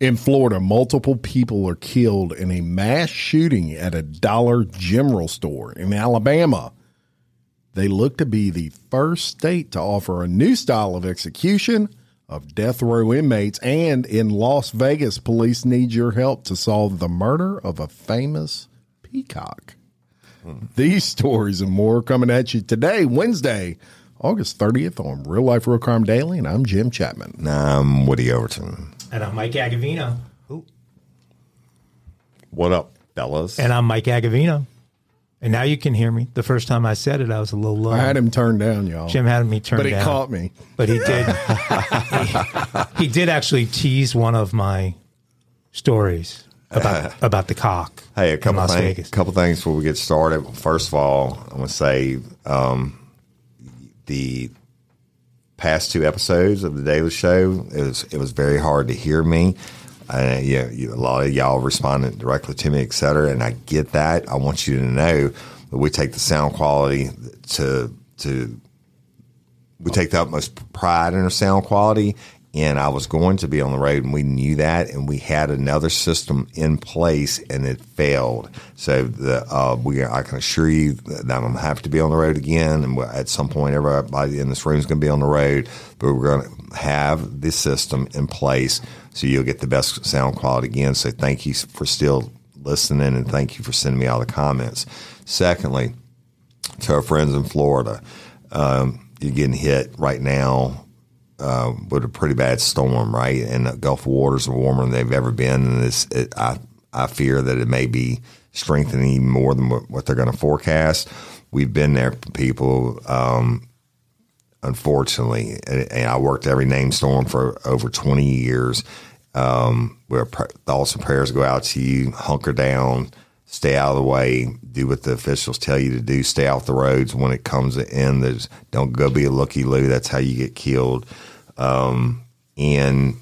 In Florida, multiple people are killed in a mass shooting at a Dollar General store. In Alabama, they look to be the first state to offer a new style of execution of death row inmates. And in Las Vegas, police need your help to solve the murder of a famous peacock. These stories and more coming at you today, Wednesday, August 30th on Real Life Real Crime Daily. And I'm Jim Chapman. I'm Woody Overton. And I'm Mike Agovino. What up, fellas? And I'm Mike Agovino. And now you can hear me. The first time I said it, I was a little low. I had him turned down, y'all. Jim had me turned down. but he down. caught me. But he did. he, he did actually tease one of my stories about about the cock. Hey, a in couple Las things. Vegas. Couple things before we get started. First of all, I want to say um, the past two episodes of the Daily Show. It was it was very hard to hear me. Uh, yeah, you, a lot of y'all responded directly to me, et cetera, and I get that. I want you to know that we take the sound quality to to we take the utmost pride in our sound quality. And I was going to be on the road, and we knew that, and we had another system in place, and it failed. So the uh, we, I can assure you that I'm going to have to be on the road again, and at some point, everybody in this room is going to be on the road. But we're going to have this system in place, so you'll get the best sound quality again. So thank you for still listening, and thank you for sending me all the comments. Secondly, to our friends in Florida, um, you're getting hit right now uh, with a pretty bad storm, right? And the Gulf waters are warmer than they've ever been, and it's, it, I I fear that it may be strengthening more than what, what they're going to forecast. We've been there, people. Um, unfortunately, and, and I worked every name storm for over twenty years. Um, where pr- thoughts and prayers go out to you. Hunker down stay out of the way, do what the officials tell you to do, stay off the roads when it comes to end. There's don't go be a looky loo. That's how you get killed. Um, and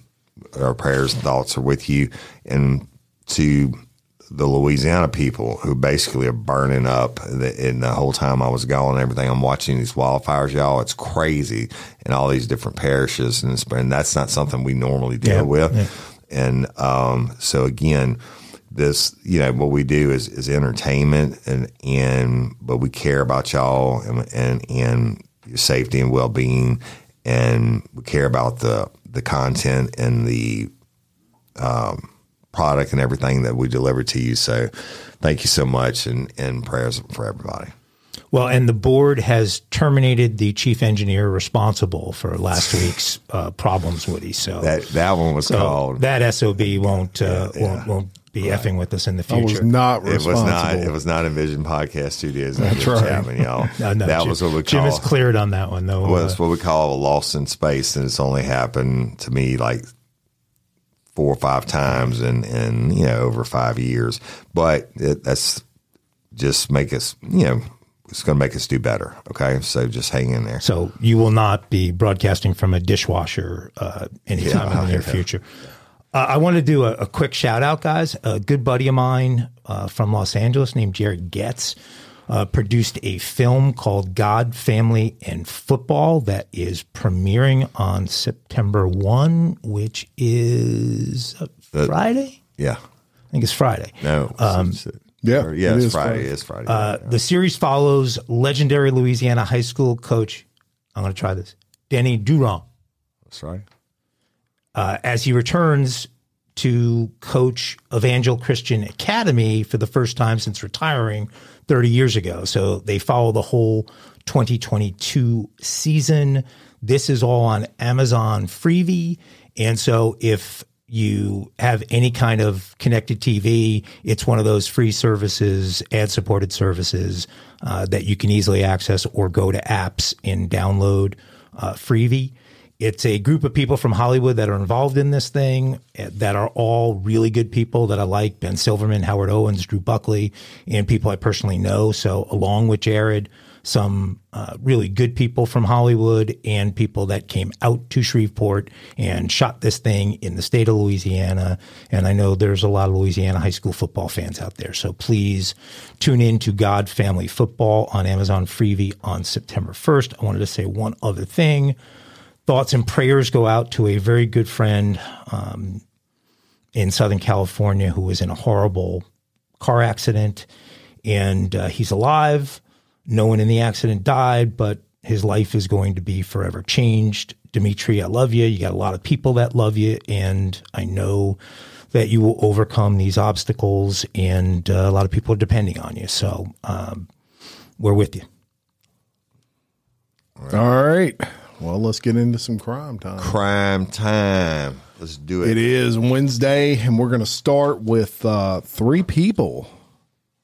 our prayers and thoughts are with you. And to the Louisiana people who basically are burning up. And the whole time I was gone and everything, I'm watching these wildfires, y'all. It's crazy in all these different parishes. And, and that's not something we normally deal Yeah, with. yeah. And um, so, again, this, you know, what we do is, is entertainment and, and, but we care about y'all and, and, and your safety and well being. And we care about the, the content and the, um, product and everything that we deliver to you. So thank you so much and, and prayers for everybody. Well, and the board has terminated the chief engineer responsible for last week's uh, problems, Woody. So That, that one was so called. that sob won't uh, Yeah, won't won't be effing with us in the I was future. not it was not. It was not Envision Podcast Studios. That's Jim right. Chapman, y'all. No, no, that Jim, was what we Jim is cleared on that one, though. well, Uh, what we call a lost in space, and it's only happened to me like four or five times in in you know over five years. But it, that's just make us you know it's going to make us do better. Okay, so just hang in there. So you will not be broadcasting from a dishwasher uh, anytime Yeah, in the near yeah. future. Uh, I want to do a, a quick shout out, guys. A good buddy of mine uh, from Los Angeles named Jared Getz uh, produced a film called God, Family, and Football that is premiering on September 1, which is uh, Friday? Yeah. I think it's Friday. No. Um, it's- it's- yeah, or- yeah. it It's is Friday. Friday. It's Friday. Uh, the series follows legendary Louisiana high school coach. I'm going to try this. Danny Durant. That's right. Uh, as he returns to coach Evangel Christian Academy for the first time since retiring 30 years ago. So they follow the whole 2022 season. This is all on Amazon Freevee. And so if you have any kind of connected TV, it's one of those free services, ad supported services uh, that you can easily access or go to apps and download uh, Freevee. It's a group of people from Hollywood that are involved in this thing eh, that are all really good people that I like Ben Silverman, Howard Owens, Drew Buckley, and people I personally know. So, along with Jared, some uh, really good people from Hollywood and people that came out to Shreveport and shot this thing in the state of Louisiana. And I know there's a lot of Louisiana high school football fans out there. So please tune in to God Family Football on Amazon Freevee on September 1st. I wanted to say one other thing. Thoughts and prayers go out to a very good friend um, in Southern California who was in a horrible car accident, and uh, he's alive. No one in the accident died, but his life is going to be forever changed. Dimitri, I love you. You got a lot of people that love you, and I know that you will overcome these obstacles, and uh, a lot of people are depending on you. So um, we're with you. All right. Well, let's get into some crime time. Crime time. Let's do it. It is Wednesday, and we're going to start with uh, three people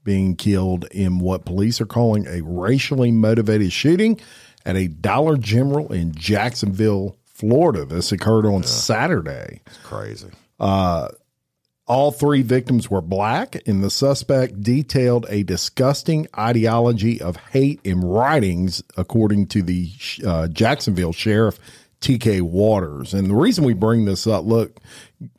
being killed in what police are calling a racially motivated shooting at a Dollar General in Jacksonville, Florida. This occurred on Saturday. It's crazy. All three victims were black, and the suspect detailed a disgusting ideology of hate in writings, according to the uh, Jacksonville sheriff, TK Waters. And the reason we bring this up look,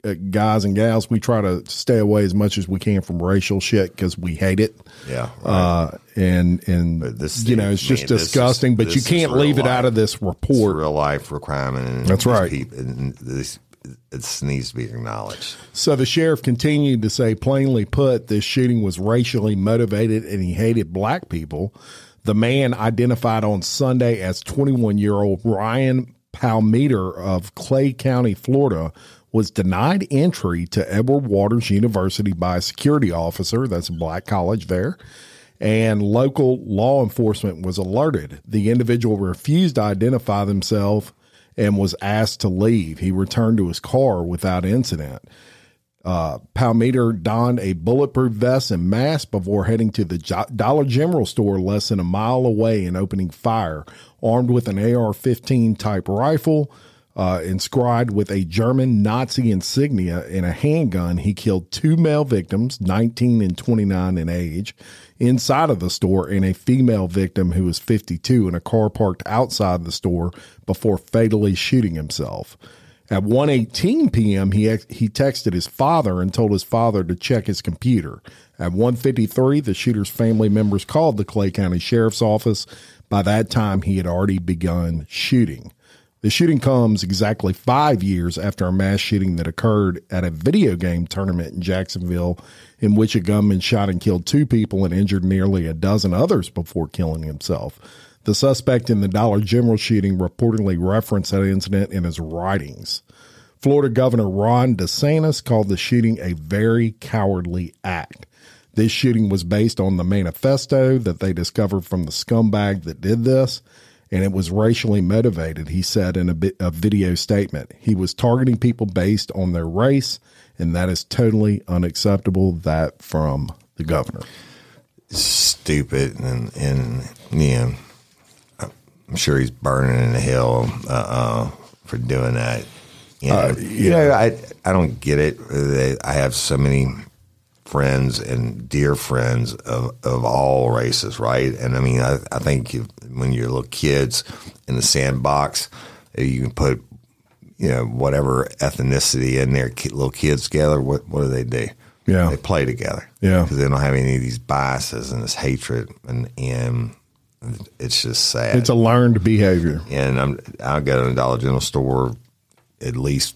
uh, guys and gals, we try to stay away as much as we can from racial shit because we hate it. Yeah. Right. Uh, and and this you know it's man, just this is- disgusting, but you can't leave it out of this It's report. real life requirement. And That's right. peop- and this, it needs to be acknowledged. So the sheriff continued to say, plainly put, this shooting was racially motivated and he hated black people. The man identified on Sunday as 21 year old Ryan Palmeter of Clay County, Florida, was denied entry to Edward Waters University by a security officer. That's a black college there. And local law enforcement was alerted. The individual refused to identify themselves and was asked to leave. He returned to his car without incident. Uh, Palmeter donned a bulletproof vest and mask before heading to the Dollar General store less than a mile away and opening fire. Armed with an AR 15 type rifle, uh, inscribed with a German Nazi insignia and a handgun, he killed two male victims, 19 and 29 in age, inside of the store, and a female victim who was 52 in a car parked outside the store before fatally shooting himself. At 1:18 p.m., he he texted his father and told his father to check his computer. At 1:53, the shooter's family members called the Clay County Sheriff's Office. By that time, he had already begun shooting. The shooting comes exactly five years after a mass shooting that occurred at a video game tournament in Jacksonville, in which a gunman shot and killed two people and injured nearly a dozen others before killing himself. The suspect in the Dollar General shooting reportedly referenced that incident in his writings. Florida Governor Ron DeSantis called the shooting a very cowardly act. This shooting was based on the manifesto that they discovered from the scumbag that did this, and it was racially motivated, he said in a, bit, a video statement. He was targeting people based on their race, and that is totally unacceptable. That from the governor. Stupid. And, and yeah, I'm sure he's burning in hell uh, uh, for doing that. You know, you know, I, I don't get it. I have so many friends and dear friends of, of all races, right? And I mean, I, I think you, when you're little kids in the sandbox, you can put, you know, whatever ethnicity in there, little kids together, what, what do they do? Yeah. They play together. Yeah. Because they don't have any of these biases and this hatred. And, and it's just sad. It's a learned behavior. and I'm, I'll go to the Dollar General store at least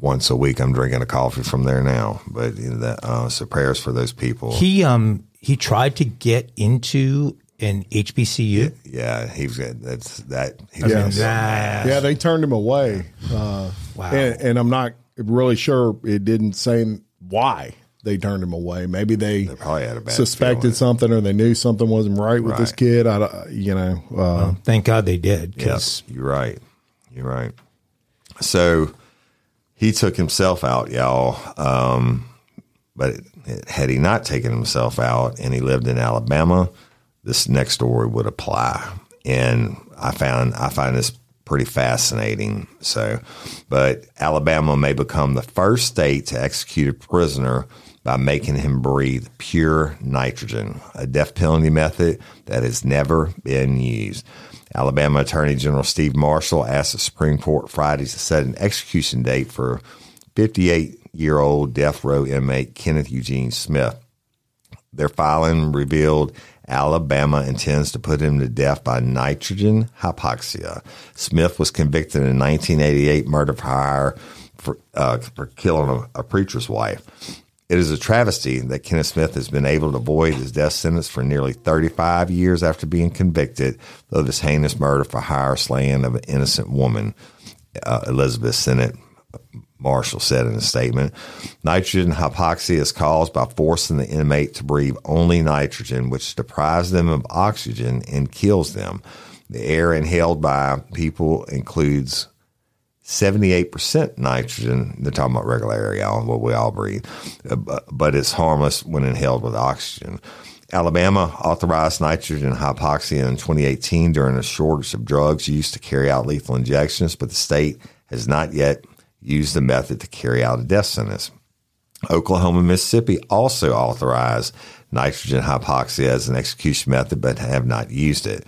once a week. I'm drinking a coffee from there now. But you know, that, uh, so prayers for those people. He um he tried to get into an HBCU. yeah, he's that's that. He Yeah. was Nah. Yeah, they turned him away. Uh, Wow. And, and I'm not really sure it didn't say why they turned him away. Maybe they, probably had a bad suspected feeling. something or they knew something wasn't right with this kid. I, don't- you know, uh, Thank God they did. Yes, you're right. You're right. So he took himself out, y'all. Um, but had he not taken himself out and he lived in Alabama, this next story would apply. And I found I find this pretty fascinating. So, but Alabama may become the first state to execute a prisoner by making him breathe pure nitrogen, a death penalty method that has never been used. Alabama Attorney General Steve Marshall asked the Supreme Court Friday to set an execution date for 58 year old death row inmate Kenneth Eugene Smith. Their filing revealed Alabama intends to put him to death by nitrogen hypoxia. Smith was convicted in 1988 murder for hire for, uh, for killing a, a preacher's wife. It is a travesty that Kenneth Smith has been able to avoid his death sentence for nearly 35 years after being convicted of this heinous murder for hire slaying of an innocent woman. Uh, Elizabeth Sennett Marshall said in a statement. Nitrogen hypoxia is caused by forcing the inmate to breathe only nitrogen, which deprives them of oxygen and kills them. The air inhaled by people includes 78% nitrogen. They're talking about regular air, what we all breathe, uh, but it's harmless when inhaled with oxygen. Alabama authorized nitrogen hypoxia in 2018 during a shortage of drugs used to carry out lethal injections, but the state has not yet used the method to carry out a death sentence. Oklahoma and Mississippi also authorized nitrogen hypoxia as an execution method, but have not used it.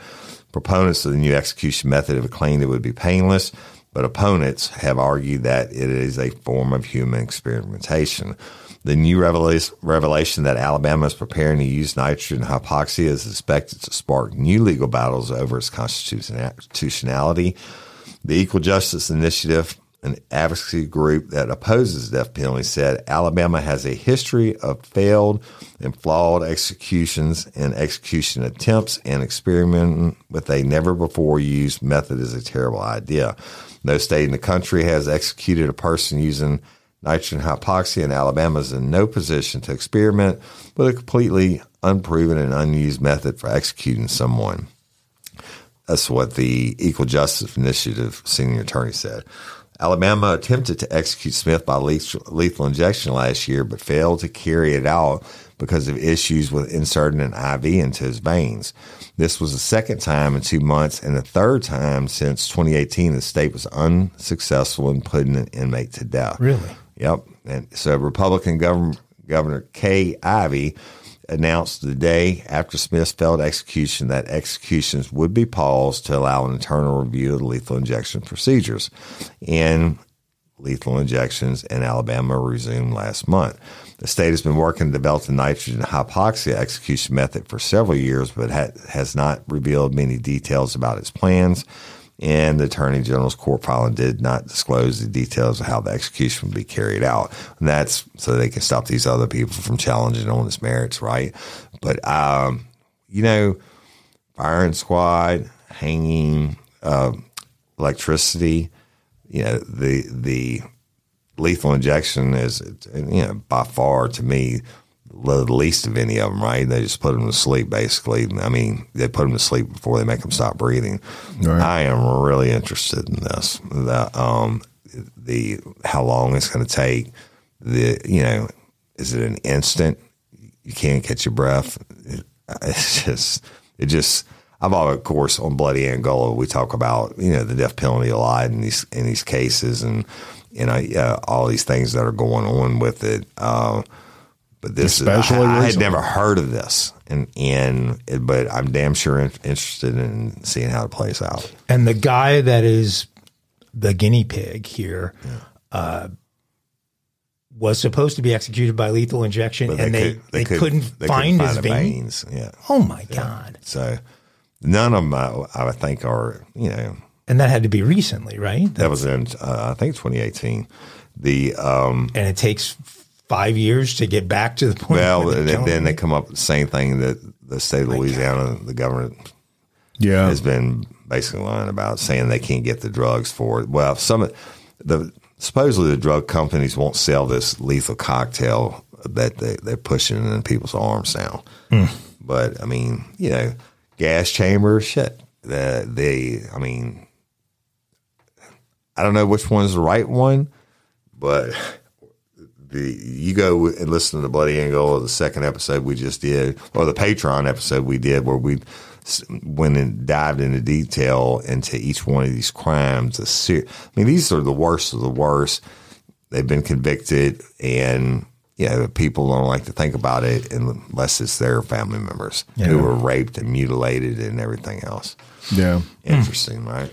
Proponents of the new execution method have claimed it would be painless, but opponents have argued that it is a form of human experimentation. The new revelation that Alabama is preparing to use nitrogen hypoxia is expected to spark new legal battles over its constitutionality. The Equal Justice Initiative, an advocacy group that opposes death penalty, said Alabama has a history of failed and flawed executions and execution attempts, and experimenting with a never before used method is a terrible idea. No state in the country has executed a person using nitrogen hypoxia, and Alabama is in no position to experiment with a completely unproven and unused method for executing someone. That's what the Equal Justice Initiative senior attorney said. Alabama attempted to execute Smith by lethal injection last year, but failed to carry it out because of issues with inserting an IV into his veins. This was the second time in two months and the third time since 2018 the state was unsuccessful in putting an inmate to death. Really? Yep. And so Republican Governor, Governor Kay Ivey announced the day after Smith's failed execution that executions would be paused to allow an internal review of the lethal injection procedures. And lethal injections in Alabama resumed last month. The state has been working to develop the nitrogen hypoxia execution method for several years, but ha- has not revealed many details about its plans. And the Attorney General's court filing did not disclose the details of how the execution would be carried out. And that's so they can stop these other people from challenging on its merits, right? But, um, you know, firing squad, hanging, uh, electricity, you know, the, the, lethal injection is, you know, by far to me the least of any of them. Right? They just put them to sleep. Basically, I mean, they put them to sleep before they make them stop breathing. Right. I am really interested in this. The um, the how long it's going to take. The you know, is it an instant? You can't catch your breath. It, it's just it just. I've always, of course, on Bloody Angola, we talk about you know the death penalty a lot in these in these cases, and you know uh, all these things that are going on with it. Uh, but this, is, Especially I, I had never heard of this, and and but I'm damn sure in- interested in seeing how it plays out. And the guy that is the guinea pig here uh, was supposed to be executed by lethal injection, But and they, could- they, couldn't, they find his the vein. veins. Yeah, Oh my god! so none of them I, I think are you know And that had to be recently, right? that was in uh, I think 2018. The um, and it takes five years to get back to the point. well, where they then, then they come up with the same thing that the state of Louisiana, the government Yeah. has been basically lying about, saying they can't get the drugs for it. Well, some of the supposedly the drug companies won't sell this lethal cocktail that they, they're pushing in people's arms now. But I mean, you know, gas chambers, shit. The they, I mean, I don't know which one's the right one, but the you go and listen to the Bloody Angola or the second episode we just did, or the Patreon episode we did, where we went and dived into detail into each one of these crimes. I mean, these are the worst of the worst. They've been convicted, and you know, people don't like to think about it unless it's their family members who were raped and mutilated and everything else. Yeah. Interesting, right?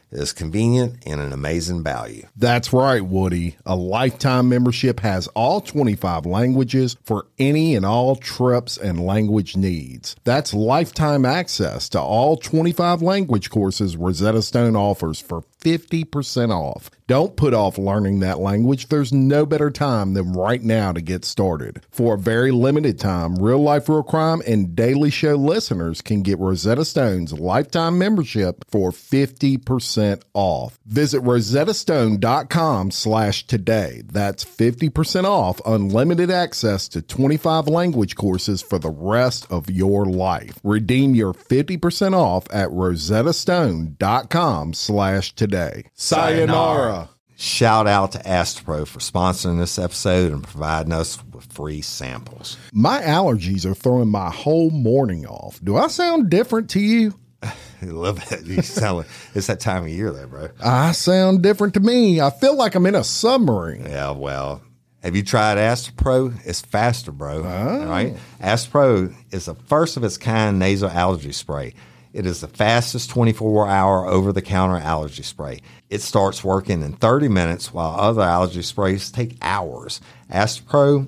is convenient and an amazing value. That's right, Woody. A lifetime membership has all 25 languages for any and all trips and language needs. That's lifetime access to all 25 language courses Rosetta Stone offers for 50% off. Don't put off learning that language. There's no better time than right now to get started. For a very limited time, Real Life Real Crime and Daily Show listeners can get Rosetta Stone's lifetime membership for 50% off. Visit rosettastone.com slash today. That's 50% off unlimited access to 25 language courses for the rest of your life. Redeem your 50% off at rosettastone.com slash today. Sayonara. Shout out to Astro for sponsoring this episode and providing us with free samples. My allergies are throwing my whole morning off. Do I sound different to you? I love it. You sound like it's that time of year there, bro. I sound different to me. I feel like I'm in a submarine. Yeah, well, have you tried Astepro? It's faster, bro. All right. Astepro is the first of its kind nasal allergy spray. It is the fastest 24 hour over the counter allergy spray. It starts working in 30 minutes while other allergy sprays take hours. Astepro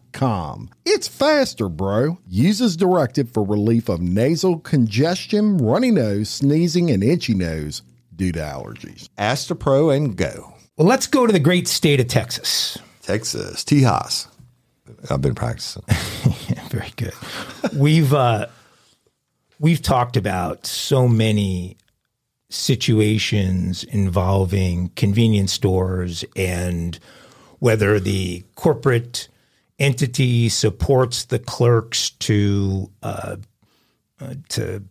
It's faster, bro. Uses as directed for relief of nasal congestion, runny nose, sneezing, and itchy nose due to allergies. Astepro and go. Well, let's go to the great state of Texas. Texas, Tejas. I've been practicing. Very good. we've uh, we've talked about so many situations involving convenience stores and whether the corporate entity supports the clerks to uh, uh, to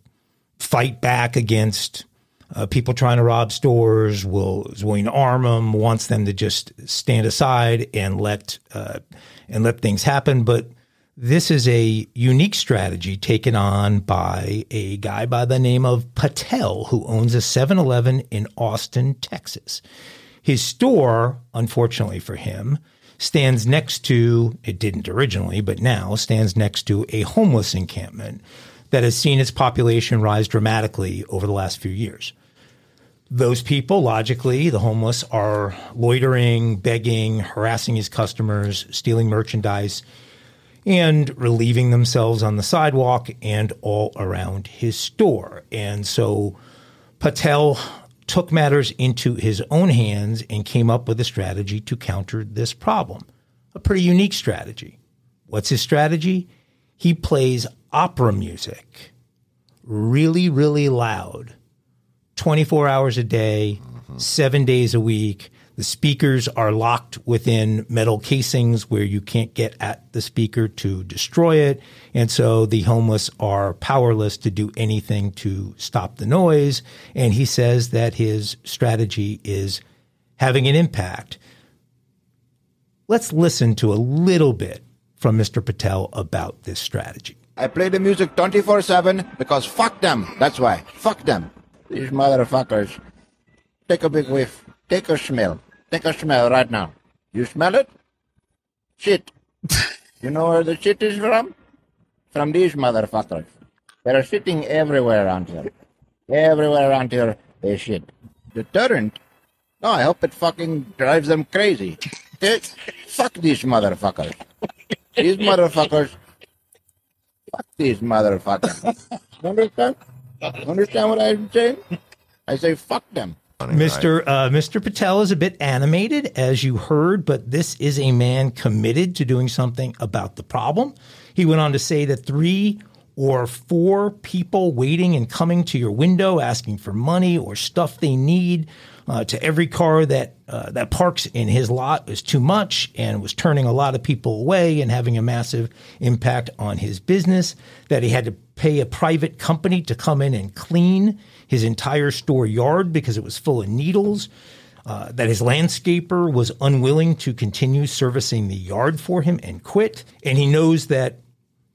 fight back against uh, people trying to rob stores. Will is willing to arm them. Wants them to just stand aside and let uh, and let things happen. But This is a unique strategy taken on by a guy by the name of Patel, who owns a 7 Eleven in Austin, Texas. His store, unfortunately for him, stands next to, it didn't originally, but now stands next to a homeless encampment that has seen its population rise dramatically over the last few years. Those people, logically, the homeless, are loitering, begging, harassing his customers, stealing merchandise, and relieving themselves on the sidewalk and all around his store. And so Patel took matters into his own hands and came up with a strategy to counter this problem. A pretty unique strategy. What's his strategy? He plays opera music really, really loud, 24 hours a day, seven days a week. The speakers are locked within metal casings where you can't get at the speaker to destroy it. And so the homeless are powerless to do anything to stop the noise. And he says that his strategy is having an impact. Let's listen to a little bit from Mr. Patel about this strategy. I play the music 24 7 because fuck them. That's why. Fuck them. These motherfuckers. Take a big whiff. Take a smell. Take a smell right now. You smell it? Shit. you know where the shit is from? From these motherfuckers. They're shitting everywhere around here. Everywhere around here, they shit. Deterrent? No, I hope it fucking drives them crazy. Eh, Fuck these motherfuckers. These motherfuckers. Fuck these motherfuckers. You understand? Understand what I'm saying? I say fuck them. Mr. Uh, Mr. Patel is a bit animated, as you heard, but this is a man committed to doing something about the problem. He went on to say that three or four people waiting and coming to your window asking for money or stuff they need uh, to every car that uh, that parks in his lot is too much and was turning a lot of people away and having a massive impact on his business. That he had to pay a private company to come in and clean his entire store yard because it was full of needles. Uh, that his landscaper was unwilling to continue servicing the yard for him and quit. And he knows that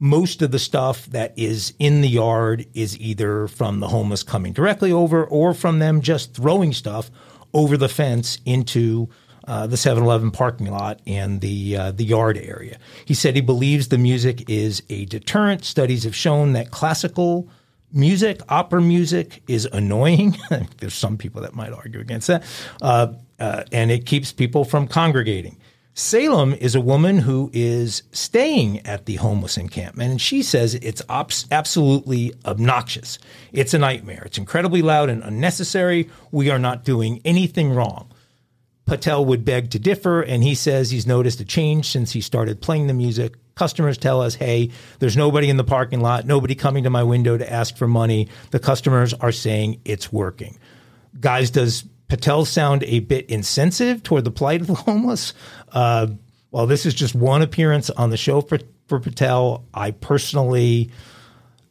most of the stuff that is in the yard is either from the homeless coming directly over or from them just throwing stuff over the fence into uh, the 7-Eleven parking lot and the uh, the yard area. He said he believes the music is a deterrent. Studies have shown that classical music, opera music, is annoying. There's some people that might argue against that, uh, uh, and it keeps people from congregating. Salem is a woman who is staying at the homeless encampment, and she says it's obs- absolutely obnoxious. It's a nightmare. It's incredibly loud and unnecessary. We are not doing anything wrong. Patel would beg to differ, and he says he's noticed a change since he started playing the music. Customers tell us, hey, there's nobody in the parking lot, nobody coming to my window to ask for money. The customers are saying it's working. Guys, does Patel sound a bit insensitive toward the plight of the homeless? Uh, well, this is just one appearance on the show for, for Patel. I personally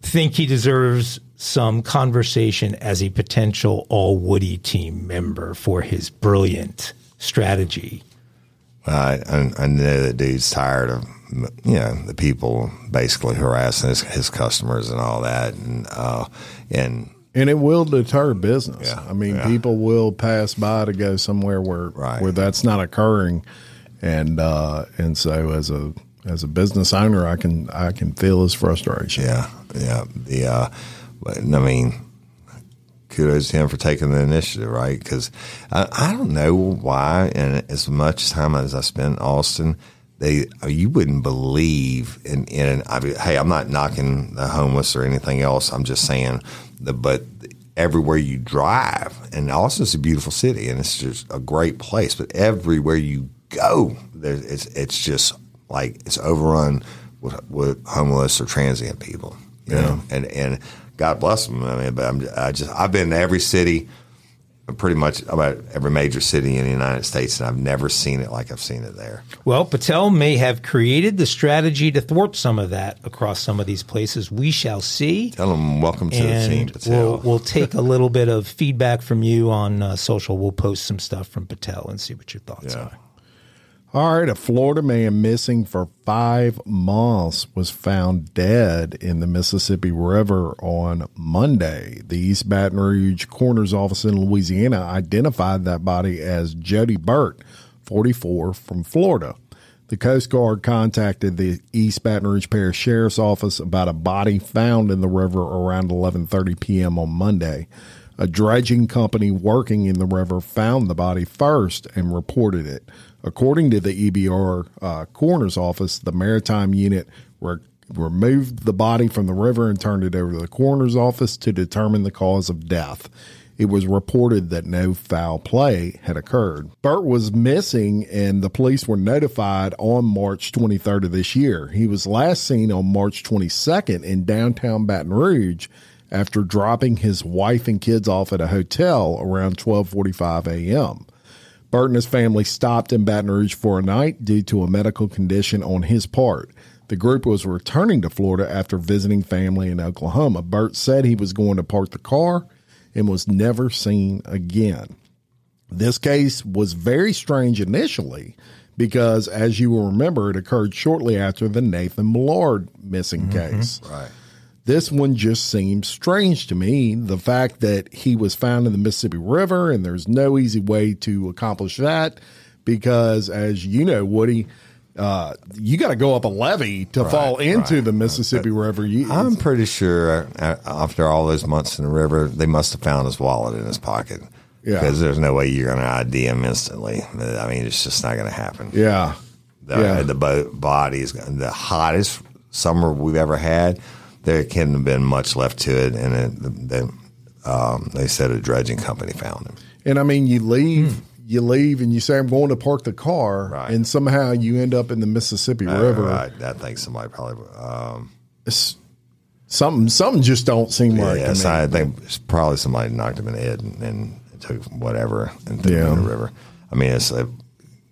think he deserves some conversation as a potential all Woody team member for his brilliant strategy. I, I, I know that dude's tired of you know the people basically harassing his, his customers and all that, and uh, and And it will deter business. Yeah, I mean, yeah. people will pass by to go somewhere where Right. where that's not occurring, and uh, and so as a as a business owner, I can I can feel his frustration. yeah, yeah, the uh, I mean, kudos to him for taking the initiative, right? Because I, I don't know why, and as much time as I spent in Austin, they uh, you wouldn't believe in in. I mean, hey, I'm not knocking the homeless or anything else. I'm just saying the but. Everywhere you drive, and Austin's a beautiful city, and it's just a great place. But everywhere you go, there, it's it's just like it's overrun with, with homeless or transient people. You know, and and God bless them. I mean, but I'm, I just I've been to every city, pretty much about every major city in the United States, and I've never seen it like I've seen it there. Well, Patel may have created the strategy to thwart some of that across some of these places. We shall see. Tell them welcome to the team, Patel. we'll, we'll take a little bit of feedback from you on uh, social. We'll post some stuff from Patel and see what your thoughts Yeah. are. All right, a Florida man missing for five months was found dead in the Mississippi River on Monday. The East Baton Rouge coroner's office in Louisiana identified that body as Jody Burt, 44, from Florida. The Coast Guard contacted the East Baton Rouge Parish Sheriff's Office about a body found in the river around 11:30 p.m. on Monday. A dredging company working in the river found the body first and reported it. According to the EBR uh, coroner's office, the maritime unit re- removed the body from the river and turned it over to the coroner's office to determine the cause of death. It was reported that no foul play had occurred. Burt was missing, and the police were notified on March 23rd of this year. He was last seen on March 22nd in downtown Baton Rouge after dropping his wife and kids off at a hotel around 12:45 a.m. Burt and his family stopped in Baton Rouge for a night due to a medical condition on his part. The group was returning to Florida after visiting family in Oklahoma. Burt said he was going to park the car and was never seen again. This case was very strange initially because, as you will remember, it occurred shortly after the Nathan Millard missing mm-hmm. case. Right. This one just seems strange to me. The fact that he was found in the Mississippi River and there's no easy way to accomplish that because, as you know, Woody, uh, you got to go up a levee to fall into right. the Mississippi River. You, I'm pretty sure uh, after all those months in the river, they must have found his wallet in his pocket. Yeah. Because there's no way you're going to ID him instantly. I mean, it's just not going to happen. yeah, The, yeah. the boat body is the hottest summer we've ever had. There couldn't have been much left to it, and it, they, um, they said a dredging company found him. And I mean, you leave, you leave, and you say, "I'm going to park the car,". Right. and somehow you end up in the Mississippi River. Uh, I, think somebody probably. Um, It's- something, something just don't seem right yes. I think probably somebody knocked him in the head and, and took whatever and threw him in the river. I mean, it's like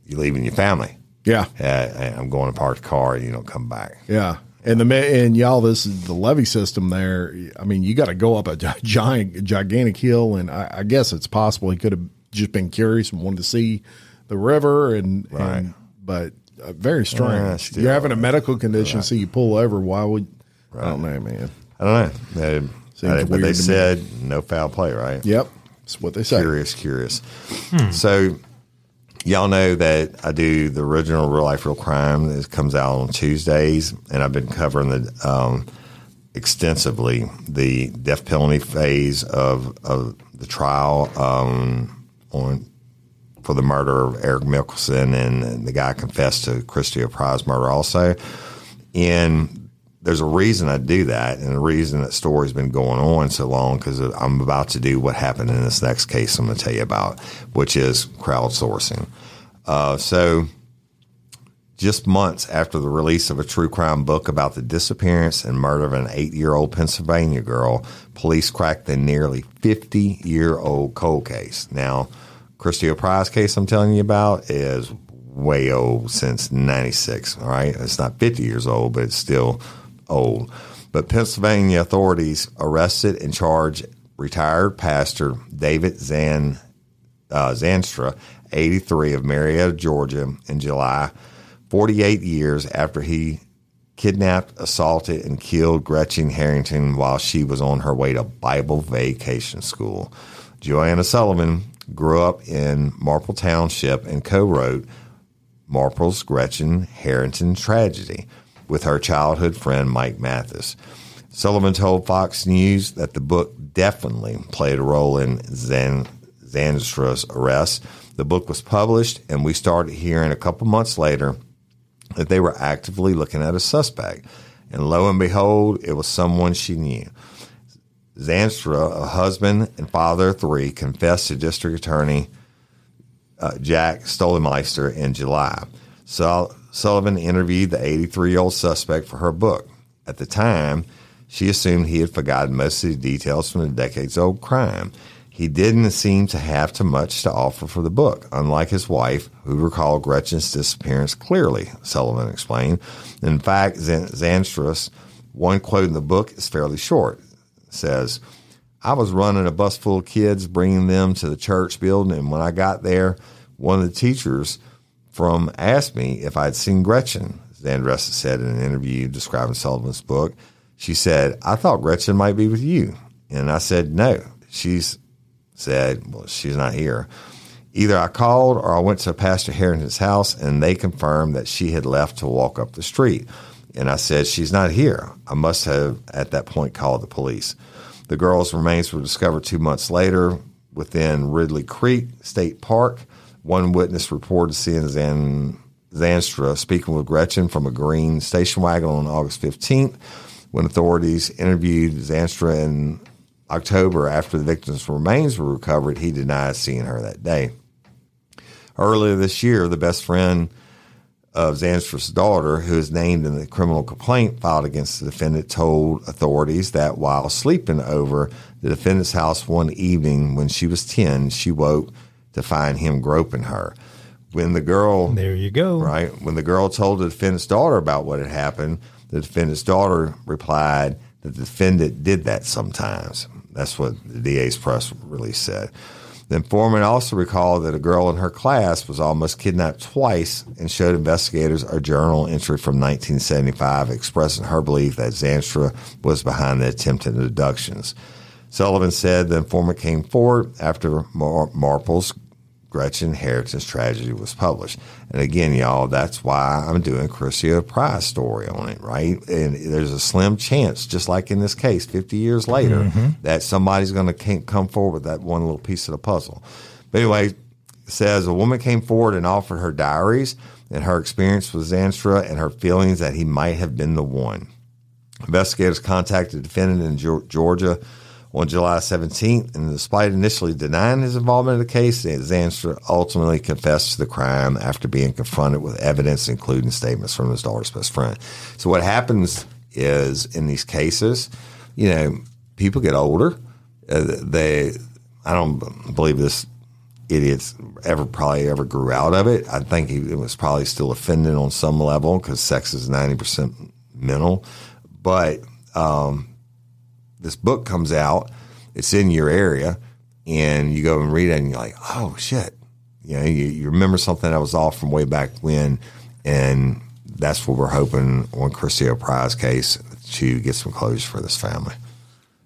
you leaving your family. yeah, Yeah, I'm going to park the car. and You don't come back. yeah. And the and y'all, this is the levee system there. I mean, you got to go up a giant, gigantic hill, and I, I guess it's possible he could have just been curious and wanted to see the river, and, Right. and but uh, very strange. You're having a medical condition, so you pull over. Why would? I don't know, man. I don't know. They, uh, but they to me. said no foul play, right? Yep, that's what they say. Curious, curious. So, y'all know that I do the original Real Life Real Crime that comes out on Tuesdays, and I've been covering the um, extensively the death penalty phase of of the trial um, on for the murder of Eric Mickelson, and the guy confessed to Christy O'Prior's murder also. And there's a reason I do that, and the reason that story's been going on so long because I'm about to do what happened in this next case I'm going to tell you about, which is crowdsourcing. Uh, so, just months after the release of a true crime book about the disappearance and murder of an eight year old Pennsylvania girl, police cracked the nearly 50 year old cold case. Now, Christy O'Prior's case I'm telling you about is way old since 96. All right. It's not 50 years old, but it's still old. But Pennsylvania authorities arrested and charged retired pastor David Zan uh, Zandstra, 83 of Marietta, Georgia, in July, 48 years after he kidnapped, assaulted, and killed Gretchen Harrington while she was on her way to Bible vacation school. Joanna Sullivan grew up in Marple Township and co wrote Marple's Gretchen Harrington tragedy with her childhood friend Mike Mathis. Sullivan told Fox News that the book definitely played a role in Zan, Zandstra's arrest. The book was published, and we started hearing a couple months later that they were actively looking at a suspect. And lo and behold, it was someone she knew. Zanstra, a husband and father of three, confessed to District Attorney uh, Jack Stollsteimer in July. Sul- Sullivan interviewed the 83 year old suspect for her book. At the time, she assumed he had forgotten most of the details from the decades old crime. He didn't seem to have too much to offer for the book, unlike his wife, who recalled Gretchen's disappearance clearly, Sullivan explained. In fact, Zan- Zandstra's one quote in the book is fairly short. It says, I was running a bus full of kids, bringing them to the church building, and when I got there, one of the teachers from asked me if I'd seen Gretchen. Zandstra said in an interview describing Sullivan's book. She said, I thought Gretchen might be with you. And I said, no. She's said, well, she's not here. Either I called or I went to Pastor Harrington's house and they confirmed that she had left to walk up the street. And I said, She's not here. I must have at that point called the police. The girl's remains were discovered two months later within Ridley Creek State Park. One witness reported seeing Zan, Zandstra speaking with Gretchen from a green station wagon on August 15th. When authorities interviewed Zandstra in October after the victim's remains were recovered, he denied seeing her that day. Earlier this year, the best friend of Zandstra's daughter, who is named in the criminal complaint filed against the defendant, told authorities that while sleeping over the defendant's house one evening when she was 10, she woke to find him groping her. When the girl, There you go. right, when the girl told the defendant's daughter about what had happened, the defendant's daughter replied that the defendant did that sometimes. That's what the DA's press release said. The informant also recalled that a girl in her class was almost kidnapped twice and showed investigators a journal entry from 1975 expressing her belief that Zandstra was behind the attempted abductions. Sullivan said the informant came forward after Mar- Marple's Gretchen Harrington's tragedy was published. And again, y'all, that's why I'm doing Crucio Prize story on it, right? And there's a slim chance, just like in this case, 50 years later, mm-hmm. that somebody's going to come forward with that one little piece of the puzzle. But anyway, says a woman came forward and offered her diaries and her experience with Zandstra and her feelings that he might have been the one. Investigators contacted the defendant in Georgia on July 17th, and despite initially denying his involvement in the case, Zandstra ultimately confessed to the crime after being confronted with evidence, including statements from his daughter's best friend. So, what happens is in these cases, you know, people get older. Uh, they, I don't believe this idiots ever probably ever grew out of it. I think he was probably still offended on some level because sex is 90% mental. But um, this book comes out, it's in your area, and you go and read it, and you're like, oh shit, you know, you, you remember something that was off from way back when, and that's what we're hoping on Crucio Prize case to get some closure for this family.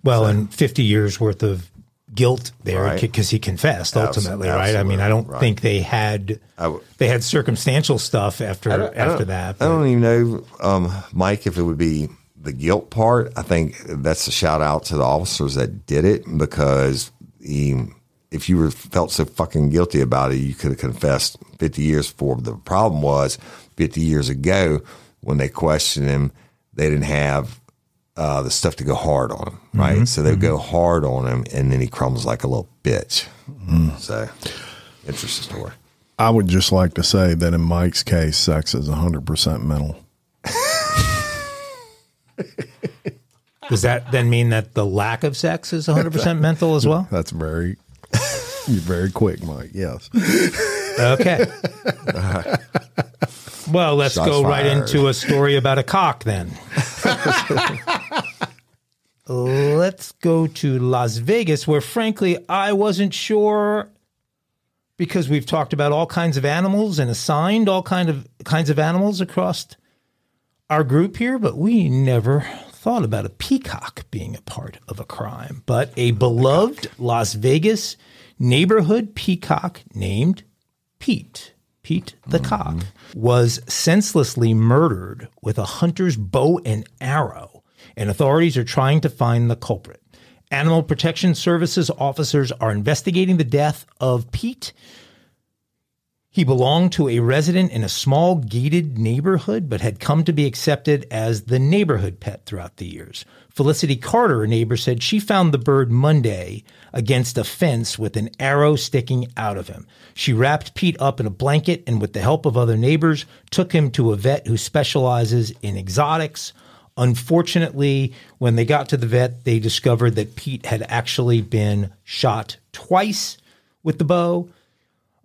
Well, and 50 years worth of guilt there Right. because he confessed ultimately, right? I mean, I don't right. think they had w- they had circumstantial stuff after I don't- I after that. I don't even know, um, Mike, if it would be the guilt part. I think that's a shout out to the officers that did it because he, if you were felt so fucking guilty about it, you could have confessed 50 years before. The problem was 50 years ago when they questioned him, they didn't have uh, the stuff to go hard on him, mm-hmm. right? So they go mm-hmm. hard on him, and then he crumbles like a little bitch. Mm. So, interesting story. I would just like to say that in Mike's case, sex is 100% mental. Does that then mean that the lack of sex is 100% mental as well? That's very, you're very quick, Mike. Yes. Okay. Well, let's Shots go right fired. into a story about a cock then. let's go to Las Vegas, where frankly, I wasn't sure because we've talked about all kinds of animals and assigned all kind of kinds of animals across our group here, but we never thought about a peacock being a part of a crime. But a beloved Las Vegas neighborhood peacock named Pete, Pete the mm-hmm. cock, was senselessly murdered with a hunter's bow and arrow, and authorities are trying to find the culprit. Animal Protection Services officers are investigating the death of Pete. He belonged to a resident in a small gated neighborhood, but had come to be accepted as the neighborhood pet throughout the years. Felicity Carter, a neighbor, said she found the bird Monday against a fence with an arrow sticking out of him. She wrapped Pete up in a blanket and, with the help of other neighbors, took him to a vet who specializes in exotics. Unfortunately, when they got to the vet, they discovered that Pete had actually been shot twice with the bow.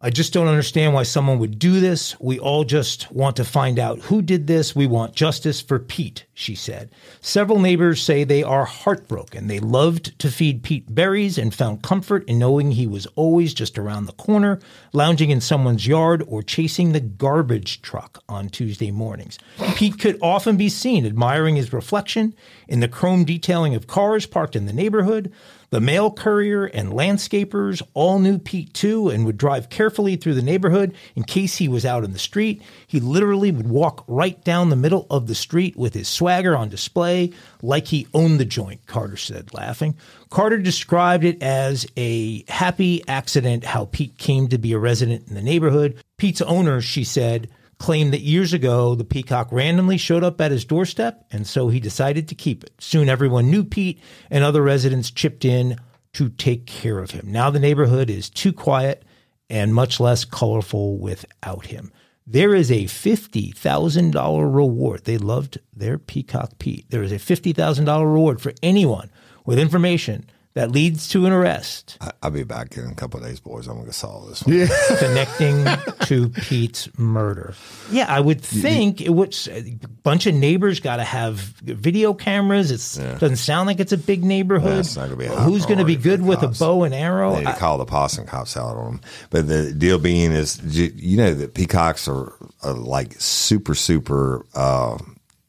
I just don't understand why someone would do this. We all just want to find out who did this. We want justice for Pete, she said. Several neighbors say they are heartbroken. They loved to feed Pete berries and found comfort in knowing he was always just around the corner, lounging in someone's yard or chasing the garbage truck on Tuesday mornings. Pete could often be seen admiring his reflection in the chrome detailing of cars parked in the neighborhood. The mail courier and landscapers all knew Pete too and would drive carefully through the neighborhood in case he was out in the street. He literally would walk right down the middle of the street with his swagger on display like he owned the joint, Carter said, laughing. Carter described it as a happy accident how Pete came to be a resident in the neighborhood. Pete's owner, she said, claimed that years ago the peacock randomly showed up at his doorstep, and so he decided to keep it. Soon everyone knew Pete, and other residents chipped in to take care of him. Now the neighborhood is too quiet and much less colorful without him. There is a $50,000 reward. They loved their Peacock Pete. There is a $50,000 reward for anyone with information that leads to an arrest I, I'll be back in a couple of days, boys. I'm going to solve this. One. Yeah. connecting to Pete's murder. Yeah, I would think it would. A bunch of neighbors got to have video cameras. It doesn't sound like it's a big neighborhood. Yeah, it's not gonna be a high Who's going to be good the with a bow and arrow? They need to I- call the possum cops out on them. But the deal being is, you you know, that peacocks are, are like super, super, uh,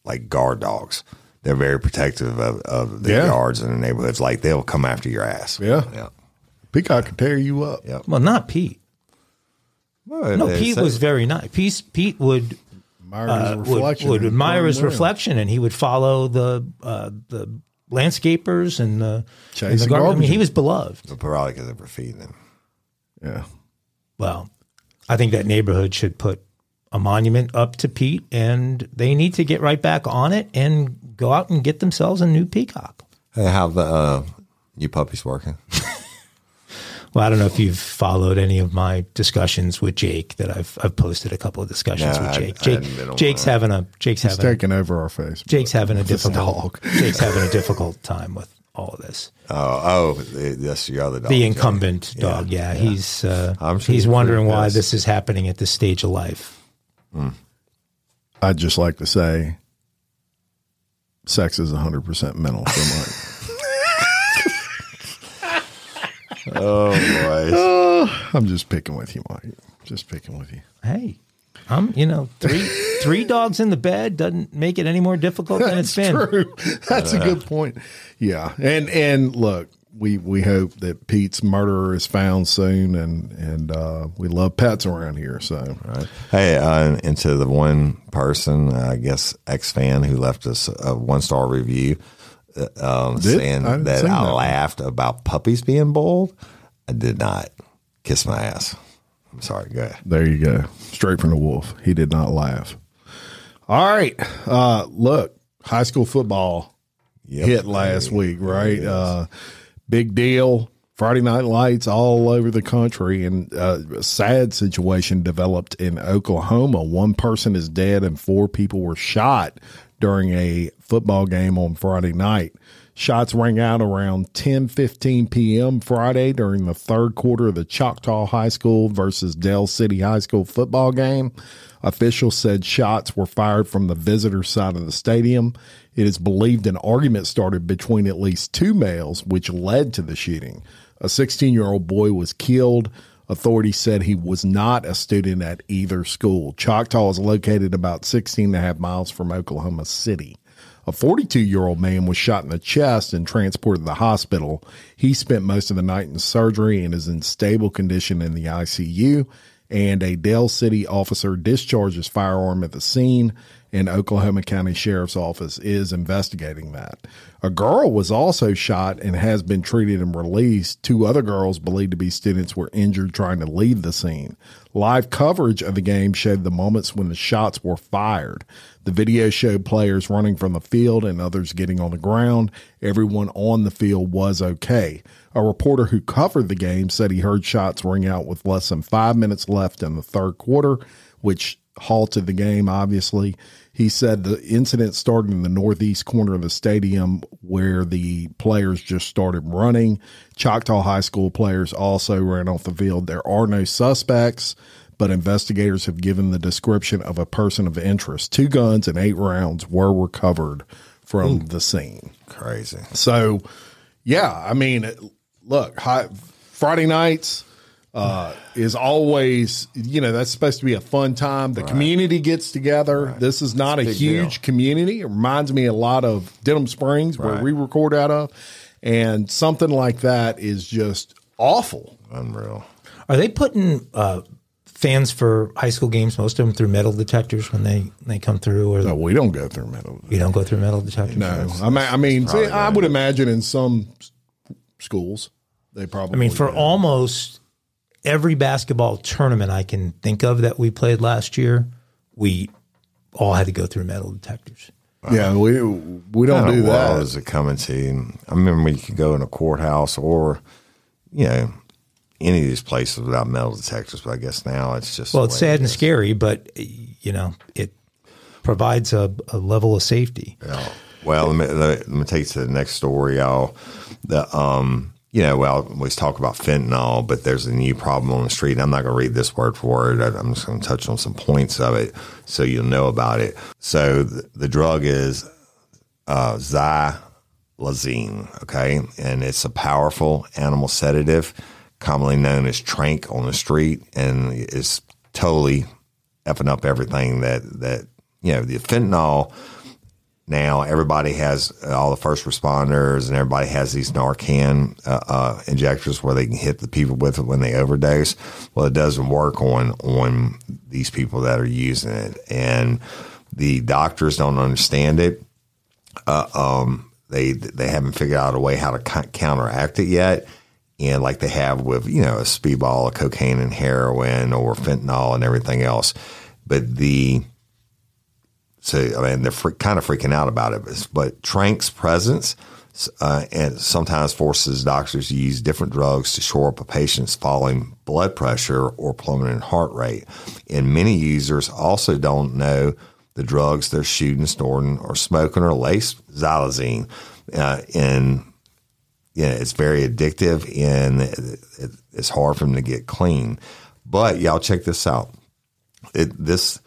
like guard dogs. They're very protective of, of the Yeah. yards and the neighborhoods. Like they'll come after your ass. Yeah. Yeah. Peacock can tear you up. Yeah. well, not Pete. Well, No, Pete was very nice. Pete, Pete would Admire uh, his would, reflection. would and admire his reflection, and he would follow the uh, the landscapers and the, and the Chasing gar- I mean, he was beloved. But probably because they were feeding them. Yeah. Well, I think that neighborhood should put a monument up to Pete, and they need to get right back on it and go out and get themselves a new peacock. Hey, how the uh, new puppies working? Well, I don't know if you've followed any of my discussions with Jake. That I've I've posted a couple of discussions No, with Jake. I Jake hadn't been on Jake's that. having a Jake's It's having taking over our face. Jake's having a difficult. Jake's having a difficult time with all of this. Oh, oh, that's your other dog. The Jay. incumbent dog, yeah, he's uh, I'm sure he's he's wondering why this is happening at this stage of life. I'd just like to say sex is 100% mental for Mike. Oh, boy. I'm just picking with you, Mike. Just picking with you. Hey, I'm you know three three dogs in the bed doesn't make it any more difficult than it's been. True. That's a good point. Yeah. And and look, we we hope that Pete's murderer is found soon and and uh, we love pets around here, so Hey, uh, and to the one person, uh, I guess, ex fan who left us a one star review uh, um, saying I that I that. laughed about puppies being bold. I did not kiss my ass. I'm sorry. Go ahead. There you go. Straight from the wolf. He did not laugh. All right. Uh, look, high school football Yep. hit last week, right? Uh, big deal. Friday night lights all over the country, and uh, a sad situation developed in Oklahoma. One person is dead, and four people were shot during a football game on Friday night. Shots rang out around 10:15 p.m. Friday during the third quarter of the Choctaw High School versus Del City High School football game. Officials said shots were fired from the visitor side of the stadium. It is believed an argument started between at least two males, which led to the shooting. A 16 year old boy was killed. Authorities said he was not a student at either school. Choctaw is located about 16 and a half miles from Oklahoma City. A 42 year old man was shot in the chest and transported to the hospital. He spent most of the night in surgery and is in stable condition in the ICU. And a Del City officer discharged his firearm at the scene, and Oklahoma County Sheriff's Office is investigating that. A girl was also shot and has been treated and released. Two other girls believed to be students were injured trying to leave the scene. Live coverage of the game showed the moments when the shots were fired. The video showed players running from the field and others getting on the ground. Everyone on the field was okay. A reporter who covered the game said he heard shots ring out with less than five minutes left in the third quarter. which halted the game, obviously. He said the incident started in the northeast corner of the stadium where the players just started running. Choctaw High School players also ran off the field. There are no suspects, but investigators have given the description of a person of interest. Two guns and eight rounds were recovered from the scene. Crazy. So, yeah, I mean, look, high, Friday nights uh, is always, you know, that's supposed to be a fun time. The community gets together. This is not a, big huge deal. community. It reminds me a lot of Denham Springs, where Right. we record out of. And something like that is just awful. Unreal. Are they putting uh, fans for high school games, most of them through metal detectors when they, they come through, or No, we don't go through metal. Detectors you don't go through metal detectors? No, I mean, I mean, see, I would imagine in some schools they probably. I mean, for do. almost every basketball tournament I can think of that we played last year, we all had to go through metal detectors. yeah, we we don't How do well that. is it coming to? I remember you could go in a courthouse or, you know, any of these places without metal detectors. But I guess now it's just Well, it's sad it and scary, but you know it provides a, a level of safety. Yeah. Well, let me, let me take you to the next story, I'll The um, you know, well, we always talk about fentanyl, but there's a new problem on the street. I'm not going to read this word for word. I'm just going to touch on some points of it so you'll know about it. So the, the drug is uh, xylazine, okay, and it's a powerful animal sedative, commonly known as trank on the street, and it's totally effing up everything that that you know the fentanyl now everybody has uh, all the first responders and everybody has these Narcan uh, uh, injectors where they can hit the people with it when they overdose. Well, it doesn't work on on these people that are using it, and the doctors don't understand it. Uh, um, they they haven't figured out a way how to counteract it yet. And like they have with you know a speedball cocaine and heroin or fentanyl and everything else, but the so I mean, they're fre- kind of freaking out about it. But, Trank's presence uh, and sometimes forces doctors to use different drugs to shore up a patient's falling blood pressure or plummeting heart rate. And many users also don't know the drugs they're shooting, snorting, or smoking or lace xylazine. Uh, yeah, it's very addictive and it, it, it's hard for them to get clean. But y'all check this out. It, this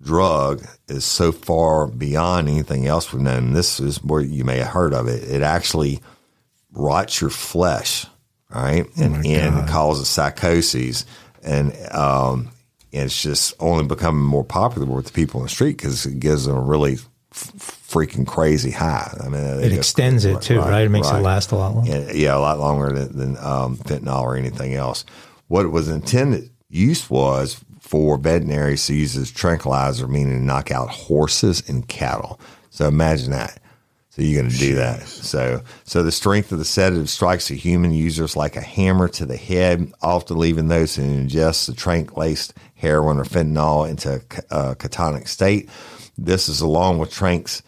drug is so far beyond anything else we've known. This is where you may have heard of it. It actually rots your flesh, right, and, and causes psychoses. And, um, and it's just only becoming more popular with the people on the street because it gives them a really f- freaking crazy high. I mean, It extends it too, right? It makes it last a lot longer. yeah, yeah, a lot longer than, than um, fentanyl or anything else. What it was intended use was for veterinaries to use as tranquilizer, meaning to knock out horses and cattle. So imagine that. So you're going to do that. So, so the strength of the sedative strikes the human users like a hammer to the head, often leaving those who ingest the trank laced heroin or fentanyl into a ca- uh, catonic state. This is along with trank's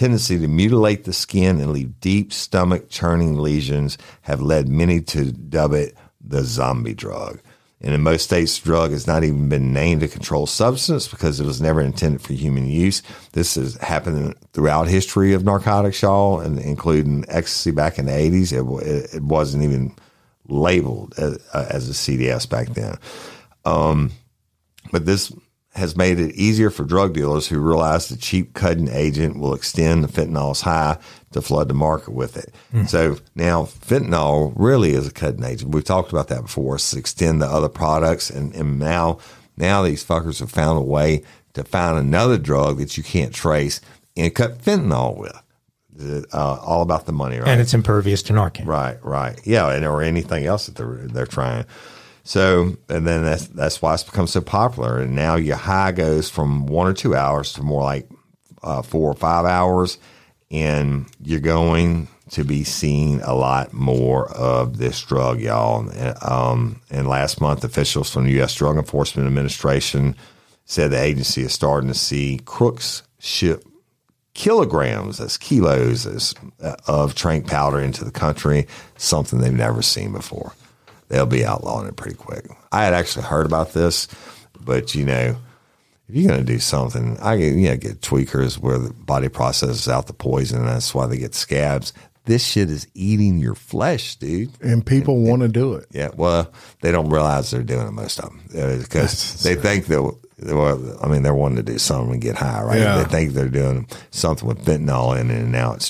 tendency to mutilate the skin and leave deep stomach churning lesions have led many to dub it the zombie drug. And in most states, the drug has not even been named a controlled substance because it was never intended for human use. This has happened throughout history of narcotics, y'all, and including ecstasy back in the 80s. It, it, wasn't even labeled as, uh, as a CDS back then. Um, but this has made it easier for drug dealers who realize the cheap cutting agent will extend the fentanyl's high to flood the market with it. So now fentanyl really is a cutting agent. We've talked about that before. It's extend the other products, and, and now now these fuckers have found a way to find another drug that you can't trace and cut fentanyl with. Uh, all about the money, right? And it's impervious to Narcan. Right, right. Yeah, and or anything else that they're they're trying. So, and then that's that's why it's become so popular. And now your high goes from one or two hours to more like uh, four or five hours, and you're going to be seeing a lot more of this drug, y'all. And, Um, and last month, officials from the U.S. Drug Enforcement Administration said the agency is starting to see crooks ship kilograms, that's kilos as, uh, of trank powder into the country, something they've never seen before. They'll be outlawing it pretty quick. I had actually heard about this, but you know, if you're going to do something, I get, you know, get tweakers where the body processes out the poison. And that's why they get scabs. This shit is eating your flesh, dude. And people want to do it. Yeah. Well, they don't realize they're doing it most of them because uh, they think they'll, well, I mean, they're wanting to do something and get high, right? Yeah. They think they're doing something with fentanyl in it, and now it's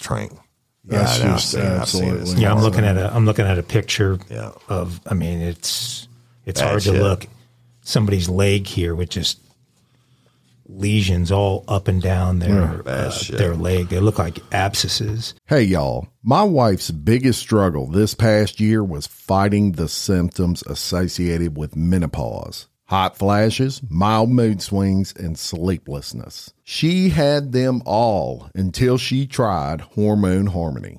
trank. That's I just seen it. I've seen it. absolutely- Yeah, I'm looking at a I'm looking at a picture Yeah. of. I mean, it's it's Bad hard to shit. look. Somebody's leg here with just lesions all up and down their uh, their leg. They look like abscesses. Hey, y'all. My wife's biggest struggle this past year was fighting the symptoms associated with menopause hot flashes, mild mood swings, and sleeplessness. She had them all until she tried Hormone Harmony.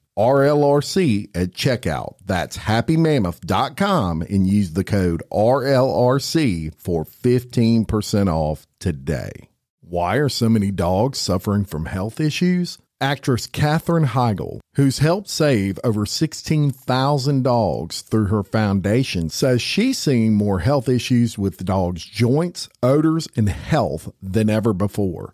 RLRC at checkout. That's happymammoth.com and use the code RLRC for 15% off today. Why are so many dogs suffering from health issues? Actress Katherine Heigl, who's helped save over 16,000 dogs through her foundation, says she's seeing more health issues with dogs' joints, odors, and health than ever before.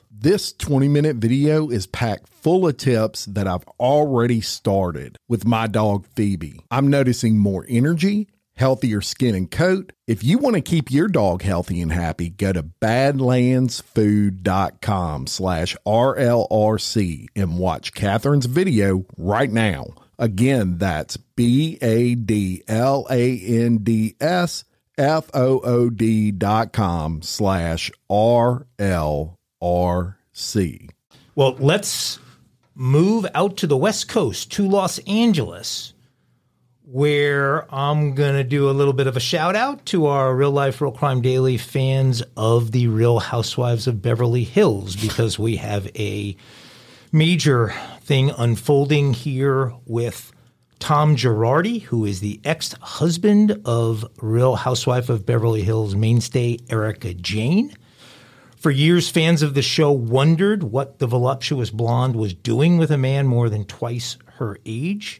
This 20 minute video is packed full of tips that I've already started with my dog Phoebe. I'm noticing more energy, healthier skin and coat. If you want to keep your dog healthy and happy, go to badlandsfood.com slash RLRC and watch Katherine's video right now. Again, that's B A D L A N D S F O O D dot com slash R L R C. Well, let's move out to the West Coast to Los Angeles, where I'm going to do a little bit of a shout out to our Real Life Real Crime Daily fans of the Real Housewives of Beverly Hills because we have a major thing unfolding here with Tom Girardi, who is the ex husband of Real Housewife of Beverly Hills mainstay Erika Jayne. For years, fans of the show wondered what the voluptuous blonde was doing with a man more than twice her age.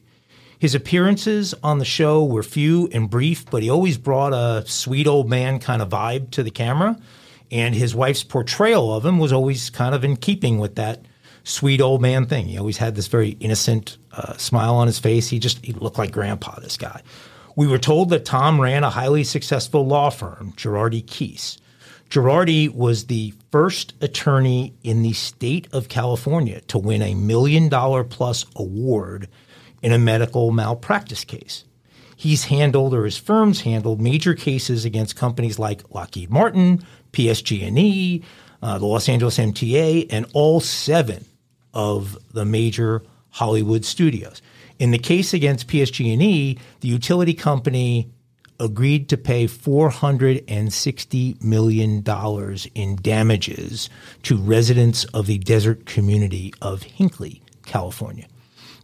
His appearances on the show were few and brief, but he always brought a sweet old man kind of vibe to the camera. And his wife's portrayal of him was always kind of in keeping with that sweet old man thing. He always had this very innocent uh, smile on his face. He just he looked like grandpa, this guy. We were told that Tom ran a highly successful law firm, Girardi Keese. Girardi was the first attorney in the state of California to win a million dollar plus award in a medical malpractice case. He's handled, or his firm's handled, major cases against companies like Lockheed Martin, PSG&E, uh, the Los Angeles MTA, and all seven of the major Hollywood studios. In the case against PSG&E, the utility company agreed to pay $460 million in damages to residents of the desert community of Hinkley, California.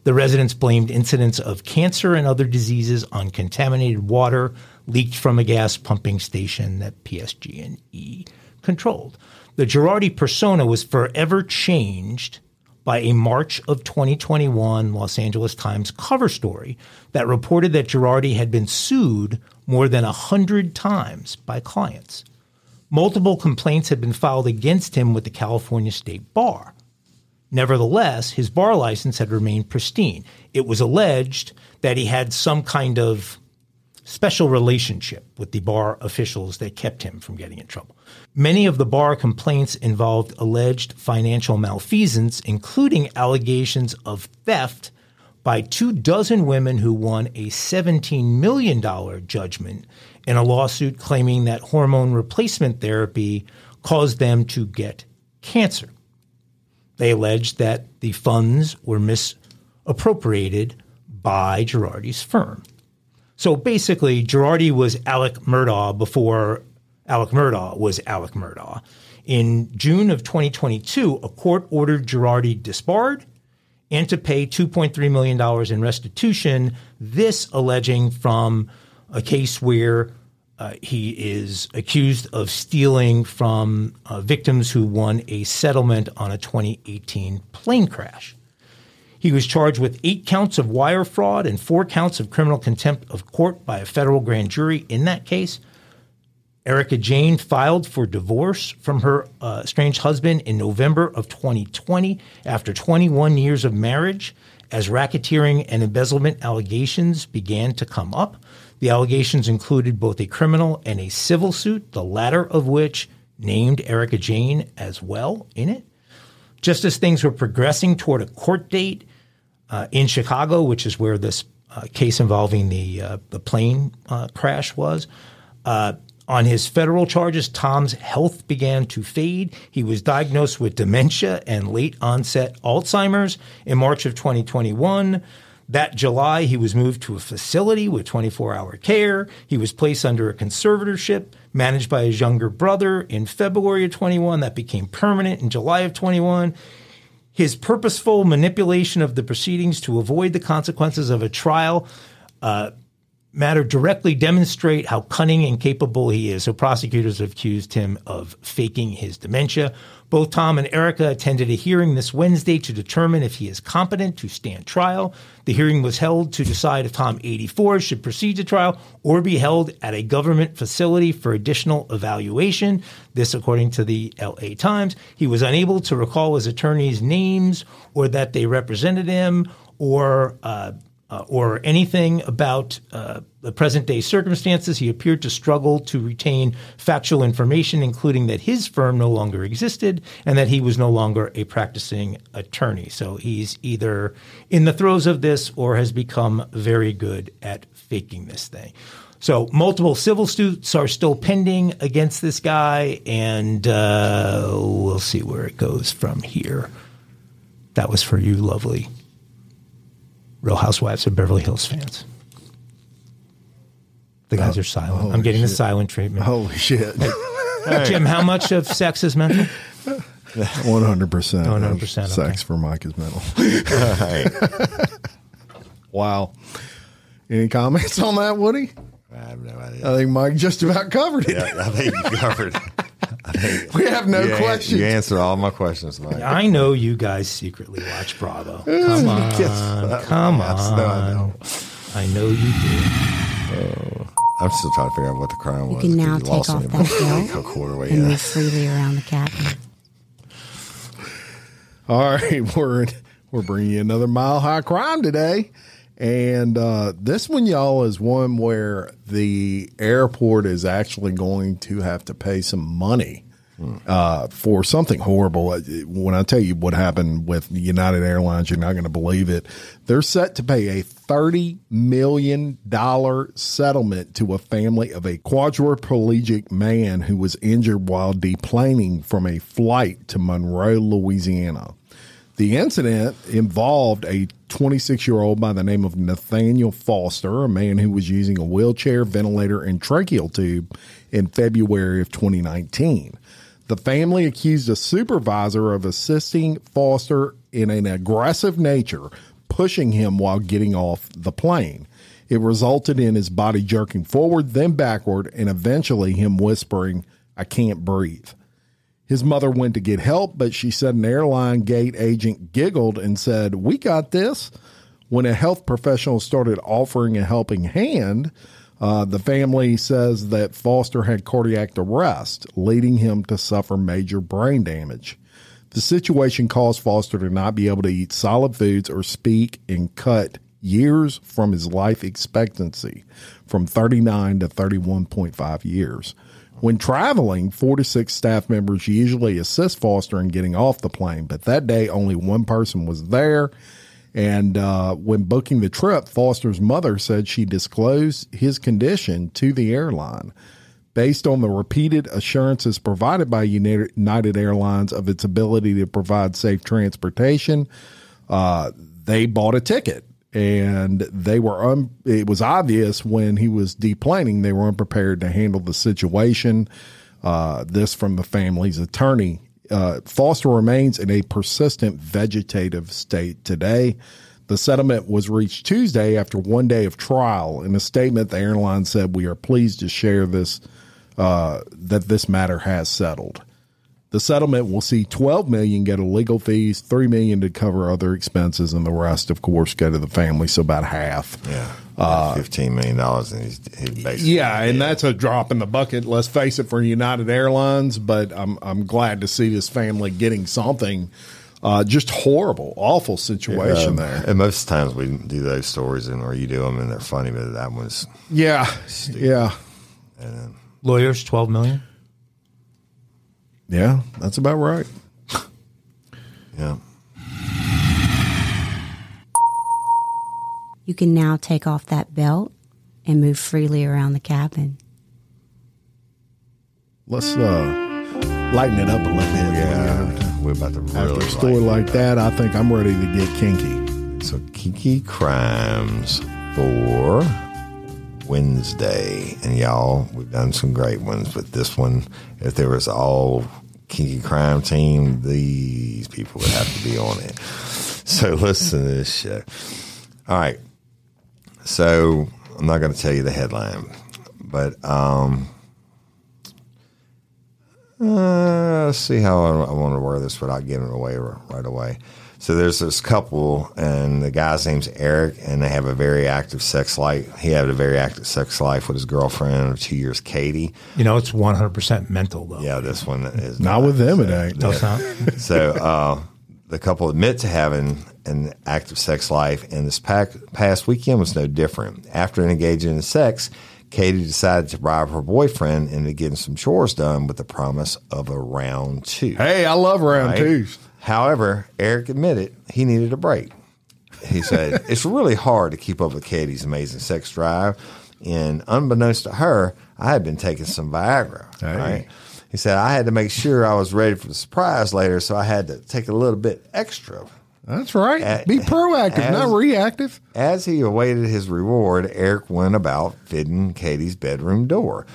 The residents blamed incidents of cancer and other diseases on contaminated water leaked from a gas pumping station that PSG&E controlled. The Girardi persona was forever changed by a March of 2021 Los Angeles Times cover story that reported that Girardi had been sued more than a hundred times by clients. Multiple complaints had been filed against him with the California State Bar. Nevertheless, his bar license had remained pristine. It was alleged that he had some kind of special relationship with the bar officials that kept him from getting in trouble. Many of the bar complaints involved alleged financial malfeasance, including allegations of theft by two dozen women who won a $17 million judgment in a lawsuit claiming that hormone replacement therapy caused them to get cancer. They alleged that the funds were misappropriated by Girardi's firm. So basically, Girardi was Alec Murdaugh before Alec Murdaugh was Alec Murdaugh. In June of 2022, a court ordered Girardi disbarred and to pay $2.3 million in restitution, this alleging from a case where uh, he is accused of stealing from uh, victims who won a settlement on a 2018 plane crash. He was charged with eight counts of wire fraud and four counts of criminal contempt of court by a federal grand jury in that case. Erika Jayne filed for divorce from her uh, estranged husband in November of 2020 after 21 years of marriage as racketeering and embezzlement allegations began to come up. The allegations included both a criminal and a civil suit, the latter of which named Erika Jayne as well in it. Just as things were progressing toward a court date uh, in Chicago, which is where this uh, case involving the uh, the plane uh, crash was, uh, on his federal charges, Tom's health began to fade. He was diagnosed with dementia and late onset Alzheimer's in March of 2021. That July, he was moved to a facility with 24 hour care. He was placed under a conservatorship managed by his younger brother in February of 21. That became permanent in July of 21. His purposeful manipulation of the proceedings to avoid the consequences of a trial uh, matter directly demonstrate how cunning and capable he is. So prosecutors have accused him of faking his dementia. Both Tom and Erika attended a hearing this Wednesday to determine if he is competent to stand trial. The hearing was held to decide if Tom 84 should proceed to trial or be held at a government facility for additional evaluation. This, according to the LA Times. He was unable to recall his attorney's names or that they represented him or uh, uh, or anything about uh, the present day circumstances. He appeared to struggle to retain factual information, including that his firm no longer existed and that he was no longer a practicing attorney. So he's either in the throes of this or has become very good at faking this thing. So multiple civil suits are still pending against this guy, and uh, we'll see where it goes from here. That was for you, lovely Real Housewives of Beverly Hills fans. The guys oh, are silent. I'm getting the silent treatment. Holy shit. Jim, how much of sex is mental? 100% 100%, of sex okay. for Mike is mental. Wow. Any comments on that, Woody? I have no idea. I think Mike just about covered it. Yeah, I think you covered. I think We have no you an- questions. you answered all my questions, Mike. I know you guys secretly watch Bravo. Come on. Come Yes, no, I on. I know you do. Oh. I'm still trying to figure out what the crime You was. You can now You take off that about belt a quarter way. and move freely around the cabin. All right, we're we're bringing you another mile high crime today, And uh, this one, y'all, is one where the airport is actually going to have to pay some money uh, for something horrible. Uh, When I tell you what happened with United Airlines, you're not going to believe it. They're set to pay a $30 million settlement to a family of a quadriplegic man who was injured while deplaning from a flight to Monroe, Louisiana. The incident involved a 26 year old by the name of Nathaniel Foster, a man who was using a wheelchair, ventilator, and tracheal tube in February of 2019. The family accused a supervisor of assisting Foster in an aggressive nature, pushing him while getting off the plane. It resulted in his body jerking forward, then backward, and eventually him whispering, I can't breathe. His mother went to get help, but she said an airline gate agent giggled and said, We got this. When a health professional started offering a helping hand, uh, the family says that Foster had cardiac arrest, leading him to suffer major brain damage. The situation caused Foster to not be able to eat solid foods or speak and cut years from his life expectancy from 39 to 31.5 years. When traveling, four to six staff members usually assist Foster in getting off the plane, but that day only one person was there. And uh, when booking the trip, Foster's mother said she disclosed his condition to the airline. Based on the repeated assurances provided by United Airlines of its ability to provide safe transportation, uh, they bought a ticket. And they were, un- it was obvious when he was deplaning, they were unprepared to handle the situation. Uh, this from the family's attorney. Uh, Foster remains in a persistent vegetative state today. The settlement was reached Tuesday after one day of trial. In a statement, the airline said, "We are pleased to share this uh, that this matter has settled." The settlement will see 12 million go to legal fees, 3 million to cover other expenses, and the rest, of course, go to the family. So about half. Yeah, fifteen million dollars, and he's, he's basically Yeah, and that's a drop in the bucket. Let's face it, for United Airlines. But I'm I'm glad to see this family getting something. Uh, just horrible, awful situation Um, there. And most times we do those stories, and or you do them, and they're funny, but that was Yeah, yeah, Lawyers, 12 million. Yeah. That's about right. yeah. You can now take off that belt and move freely around the cabin. Let's uh, lighten it up a little bit. Yeah, we're about to After a story like that, I think I'm ready to get kinky. So kinky Crimes for Wednesday. And y'all, we've done some great ones, but this one, if there was all Kinky Crime team, these people would have to be on it. So listen to this show. All right. So I'm not going to tell you the headline, but um, uh, see how I, I want to wear this without giving it away right away. So there's this couple, and the guy's name's Eric, and they have a very active sex life. He had a very active sex life with his girlfriend of two years, Katie. You know, it's 100% mental, though. Yeah, this one is Not with them, it ain't. No, it's not. so uh, the couple admit to having an active sex life, and this pac- past weekend was no different. After engaging in sex, Katie decided to bribe her boyfriend into getting some chores done with the promise of a round two. Hey, I love round Right? twos. However, Eric admitted he needed a break. He said, It's really hard to keep up with Katie's amazing sex drive. And unbeknownst to her, I had been taking some Viagra. Hey. Right? He said, I had to make sure I was ready for the surprise later, so I had to take a little bit extra. That's right. A- Be proactive, as- not reactive. As he awaited his reward, Eric went about fitting Katie's bedroom door.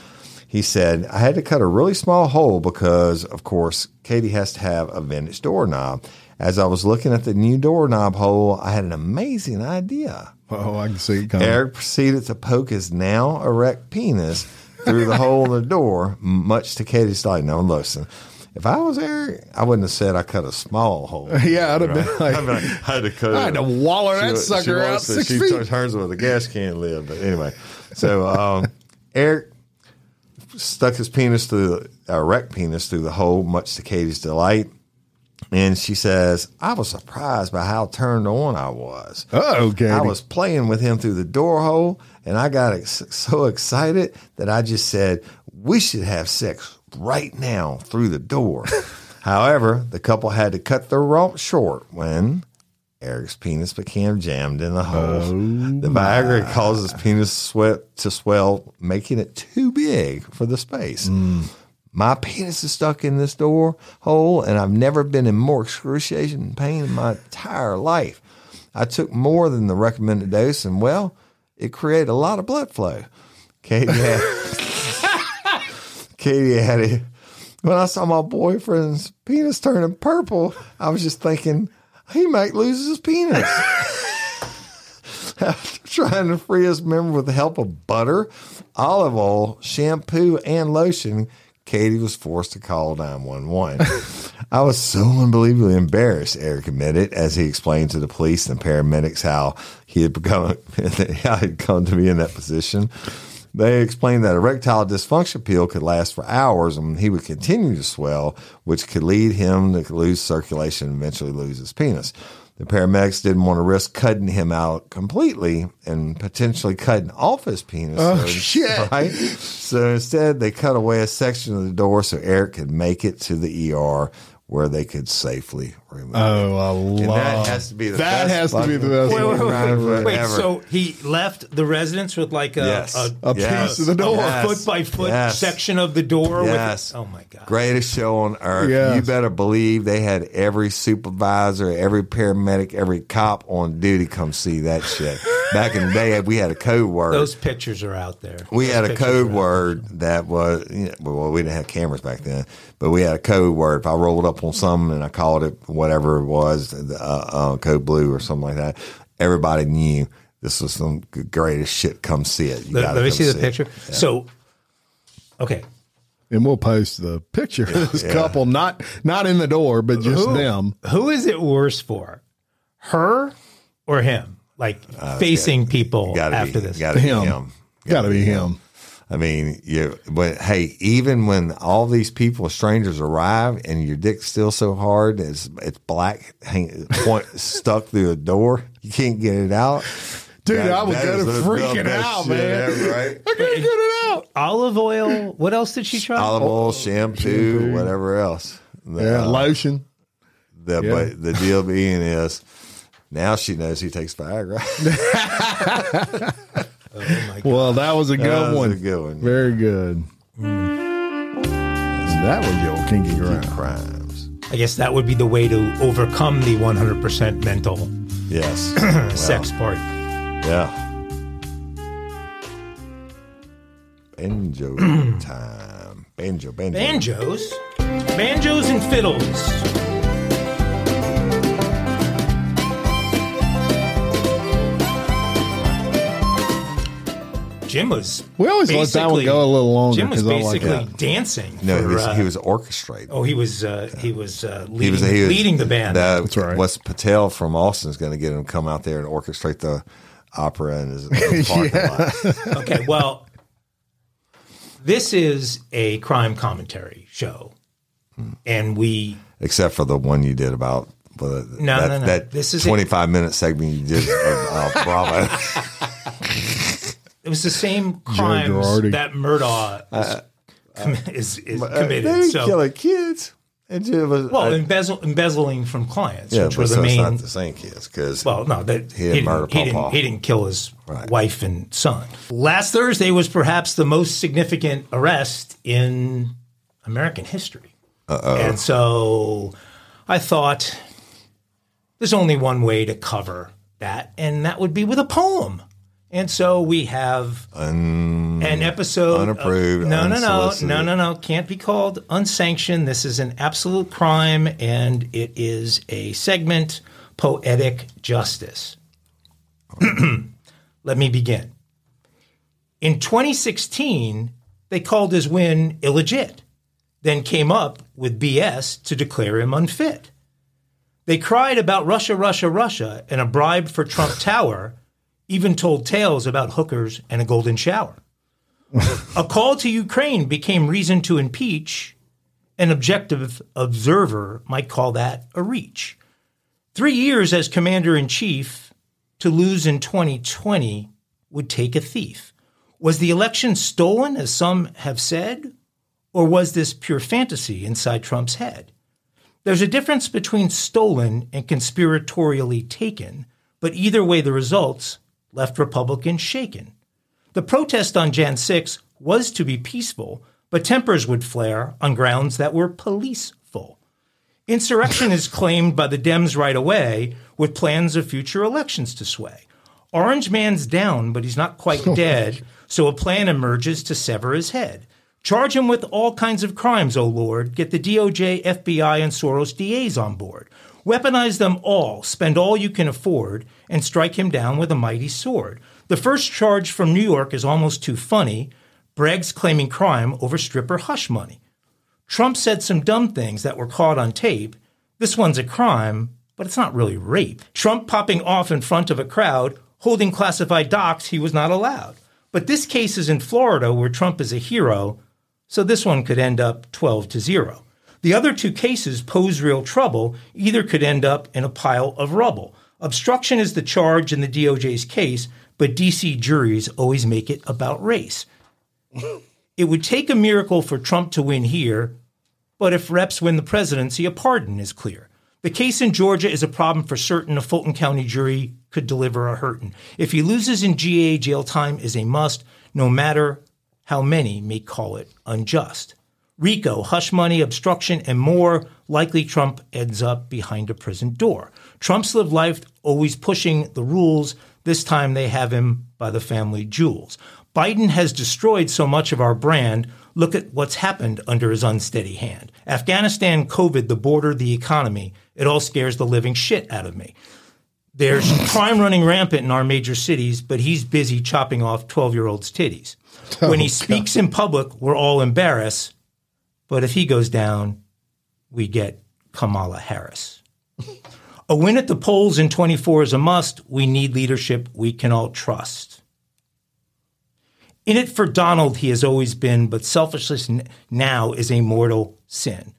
He said, I had to cut a really small hole because, of course, Katie has to have a vintage doorknob. As I was looking at the new doorknob hole, I had an amazing idea. Oh, I can see it coming. Eric proceeded to poke his now erect penis through the hole in the door, much to Katie's delight. Now, listen, if I was Eric, I wouldn't have said I cut a small hole. Yeah, I'd have been like, be like, I had to cut. I had to waller that She- sucker she out six she feet. turns with a gas can lid. But anyway, so um, Eric stuck his penis through the uh, erect penis through the hole, much to Katie's delight. And she says, I was surprised by how turned on I was. Oh, Katie. I was playing with him through the door hole, and I got ex- so excited that I just said, We should have sex right now through the door. However, the couple had to cut their romp short when Eric's penis became jammed in the hole. Oh the Viagra causes penis sweat to swell, making it too big for the space. Mm. My penis is stuck in this door hole, and I've never been in more excruciating pain in my entire life. I took more than the recommended dose, and well, it created a lot of blood flow. Katie had, Katie added, when I saw my boyfriend's penis turning purple, I was just thinking he might lose his penis. After trying to free his member with the help of butter, olive oil, shampoo, and lotion, Katie was forced to call 911. I was so unbelievably embarrassed, Eric admitted, as he explained to the police and paramedics how he had become how he'd come to be in that position. They explained that erectile dysfunction pill could last for hours and he would continue to swell, which could lead him to lose circulation and eventually lose his penis. The paramedics didn't want to risk cutting him out completely and potentially cutting off his penis. Oh, So- shit. Right? So instead, they cut away a section of the door so Eric could make it to the ER where they could safely remove oh, it. Oh, I love And that has to be the that best has to be the best. Wait, wait, wait, wait, wait, wait. So he left the residence with like a, Yes. a, A piece of the door. Yes. foot by foot Yes. section of the door. Yes. With, oh my god! Greatest show on earth. Yes. You better believe they had every supervisor, every paramedic, every cop on duty come see that shit. Back in the day, we had a code word. Those pictures are out there. we Those had a code word that was, you know, well, we didn't have cameras back then, but we had a code word. If I rolled up on something and I called it whatever it was, uh, uh, code blue or something like that, everybody knew this was some greatest shit. Come see it. You Let, let me come see the it. picture. So, okay, And we'll post the picture of this Yeah. couple, not not in the door, but just who, them. who is it worse for, her or him? Like facing people Gotta after be, this. Gotta Him. be him. Got to be him. I mean, you. But hey, even when all these people, strangers, arrive and your dick's still so hard, it's it's black, hang, point stuck through a door, you can't get it out. Dude, That- I was gonna is the- the freaking out, man. ever, right? I gotta get it out. Olive oil. What else did she try? Olive oil, shampoo, whatever else. Yeah, Uh, lotion. the, yeah. But the deal being is, now she knows he takes Viagra. Oh my! Well, that was a good That was one. a good one. Very good. Hmm. That was your kinky ground. Crimes. I guess that would be the way to overcome the 100% mental Yes. sex part. Yeah. Banjo time. Banjo, banjo. Banjos, banjos and fiddles. Jim was. We always let that one go a little longer Jim was 'cause I like basically that. dancing. No, for, he was, uh, he was orchestrating. Oh, he was. Uh, he was uh, leading, he was, he was leading the band. That's right. Wes Patel from Austin is going to get him to come out there and orchestrate the opera in his, his parking lot. okay, well, this is a crime commentary show, and we Except for the one you did about uh, No, that, no, no. that This is a- 25 minute segment you did of uh, Bravo. it was the same crimes that Murdaugh is, commi- is, is Uh, committed. so, killing kids. And it was, well, uh, embezzle, embezzling from clients, yeah, which the so it's main. not the same kids because Well, no, that He he, didn't didn't, he, didn't, he didn't kill his Right. wife and son. Last Thursday was perhaps the most significant arrest in American history. Uh-oh. And so I thought there's only one way to cover that, and that would be with a poem. And so we have an episode. of- no, no, no, no, no, no. Can't be called unsanctioned. This is an absolute crime, and it is a segment, Poetic Justice. Let me begin. In 2016, they called his win illegit, then came up with BS to declare him unfit. They cried about Russia, Russia, Russia, and a bribe for Trump Tower, even told tales about hookers and a golden shower. a call to Ukraine became reason to impeach, An objective observer might call that a reach. Three years as commander in chief to lose in 2020 would take a thief. Was the election stolen, as some have said, or was this pure fantasy inside Trump's head? There's a difference between stolen and conspiratorially taken, but either way, the results left Republicans shaken. The protest on Jan 6 was to be peaceful, but tempers would flare on grounds that were policeful. Insurrection is claimed by the Dems right away, with plans of future elections to sway. Orange Man's down, but he's not quite dead, so a plan emerges to sever his head. Charge him with all kinds of crimes, O Lord. Get the DOJ, FBI, and Soros DAs on board. Weaponize them all, spend all you can afford, and strike him down with a mighty sword. The first charge from New York is almost too funny. Bragg's claiming crime over stripper hush money. Trump said some dumb things that were caught on tape. This one's a crime, but it's not really rape. Trump popping off in front of a crowd, holding classified docs he was not allowed. But this case is in Florida where Trump is a hero, so this one could end up 12 to 0. The other two cases pose real trouble, either could end up in a pile of rubble. Obstruction is the charge in the DOJ's case, but DC juries always make it about race. it would take a miracle for Trump to win here, but if reps win the presidency, a pardon is clear. The case in Georgia is a problem for certain. A Fulton County jury could deliver a hurtin'. If he loses in GA, jail time is a must, no matter how many may call it unjust. RICO, hush money, obstruction, and more, likely Trump ends up behind a prison door. Trump's lived life always pushing the rules. This time they have him by the family jewels. Biden has destroyed so much of our brand. Look at what's happened under his unsteady hand. Afghanistan, COVID, the border, the economy. It all scares the living shit out of me. There's crime running rampant in our major cities, but he's busy chopping off 12 year olds' titties. Oh, when he speaks in public, we're all embarrassed. But if he goes down, we get Kamala Harris. A win at the polls in 24 is a must. We need leadership we can all trust. In it for Donald, he has always been, but selfishness now is a mortal sin.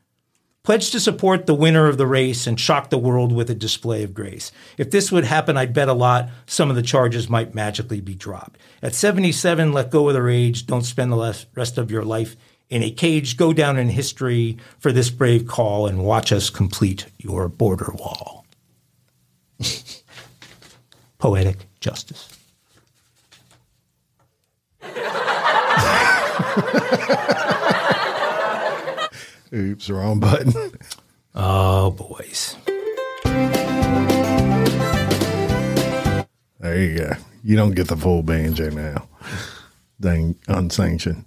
Pledge to support the winner of the race and shock the world with a display of grace. If this would happen, I'd bet a lot some of the charges might magically be dropped. At 77, let go of the rage. Don't spend the rest of your life in a cage, go down in history for this brave call and watch us complete your border wall. Poetic justice. Oops, wrong button. Oh, boys. There you go. You don't get the full banjo now. Dang, unsanctioned.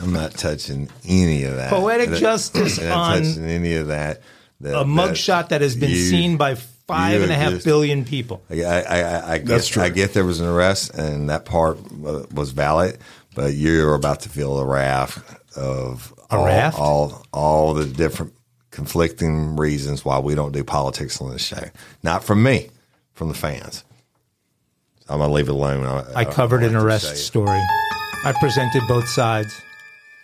I'm not touching any of that. Poetic justice I'm not on touching any of that. That a mugshot that has been you- seen by five you and a half just- billion people. I, I, I, I That's get, true. I get there was an arrest, and that part was valid. But you're about to feel a raft of A all, raft? all all the different conflicting reasons why we don't do politics on this show. Not from me, from the fans. I'm gonna leave it alone. I, I covered I an arrest story. I presented both sides.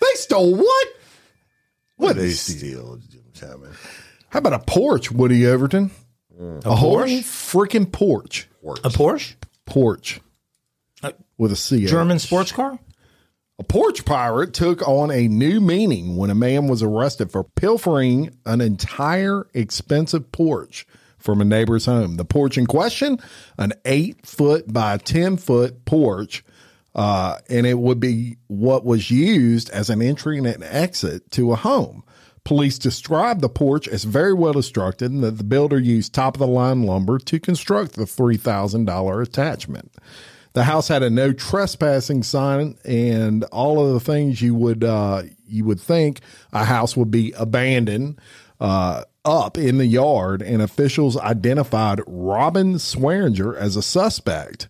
They stole what? What They is? steal, Jim Chapman. How about a porch, Woody Overton? A, whole Porsche? freaking porch. A Porsche? Porch. With a C. German sports car? A porch pirate took on a new meaning when a man was arrested for pilfering an entire expensive porch from a neighbor's home. The porch in question, an eight foot by 10 foot porch, uh, and it would be what was used as an entry and an exit to a home. Police described the porch as very well constructed and that the builder used top of the line lumber to construct the $3,000 attachment. The house had a no trespassing sign and all of the things you would uh, you would think a house would be abandoned uh, up in the yard. And officials identified Robin Swearinger as a suspect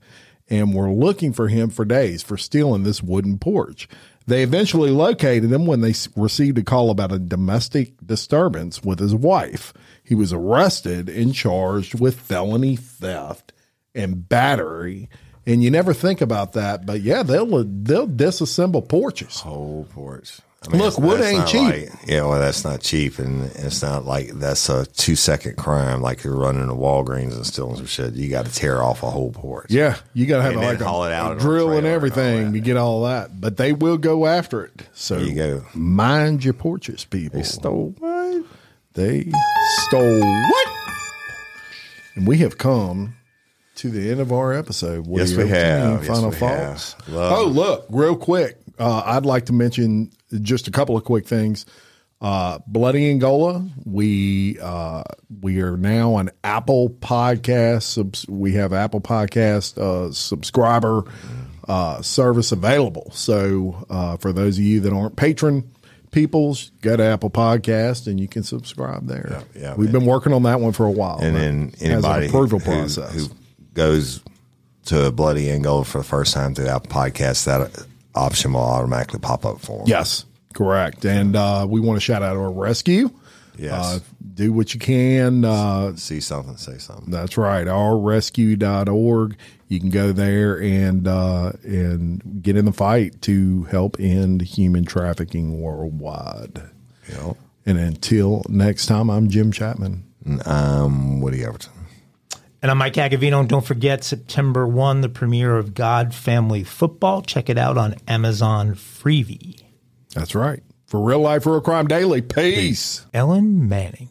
and were looking for him for days for stealing this wooden porch. They eventually located him when they received a call about a domestic disturbance with his wife. He was arrested and charged with felony theft and battery. And you never think about that, but yeah, they'll they'll disassemble porches. Whole porch. I mean, Look, wood ain't cheap. like- yeah, well, that's not cheap, and it's not like that's a two second crime. Like you're running to Walgreens and stealing some shit. You got to tear off a whole porch. Yeah, you got to have And like a, haul it out a drill and trailer and all everything to get all that. But they will go after it. So There you go. mind your porches, people. They stole what? They stole what? And we have come to the end of our episode. What Yes, we have. Yes, Final we thoughts. Oh, look, real quick. Uh, I'd like to mention just a couple of quick things. Uh, Bloody Angola. We uh, we are now on Apple Podcast. Subs- we have Apple Podcast uh, subscriber uh, service available. So uh, for those of you that aren't patron peoples, go to Apple Podcast and you can subscribe there. Yeah, yeah, We've been working on that one for a while. And then has an anybody approval who, process. who goes to Bloody Angola for the first time through Apple Podcast, that option will automatically pop up for them. Yes, correct. And uh, we want to shout out our rescue. Yes. Uh, do what you can. Uh, See something, say something. that's right. Ourrescue.org. You can go there and uh, and get in the fight to help end human trafficking worldwide. Know? And until next time, I'm Jim Chapman. Um, Woody Overton. And I'm Mike Agovino. And don't forget, September 1, the premiere of God Family Football. Check it out on Amazon Freevee. That's right. For Real Life Real Crime Daily. Peace. Ellen Manning.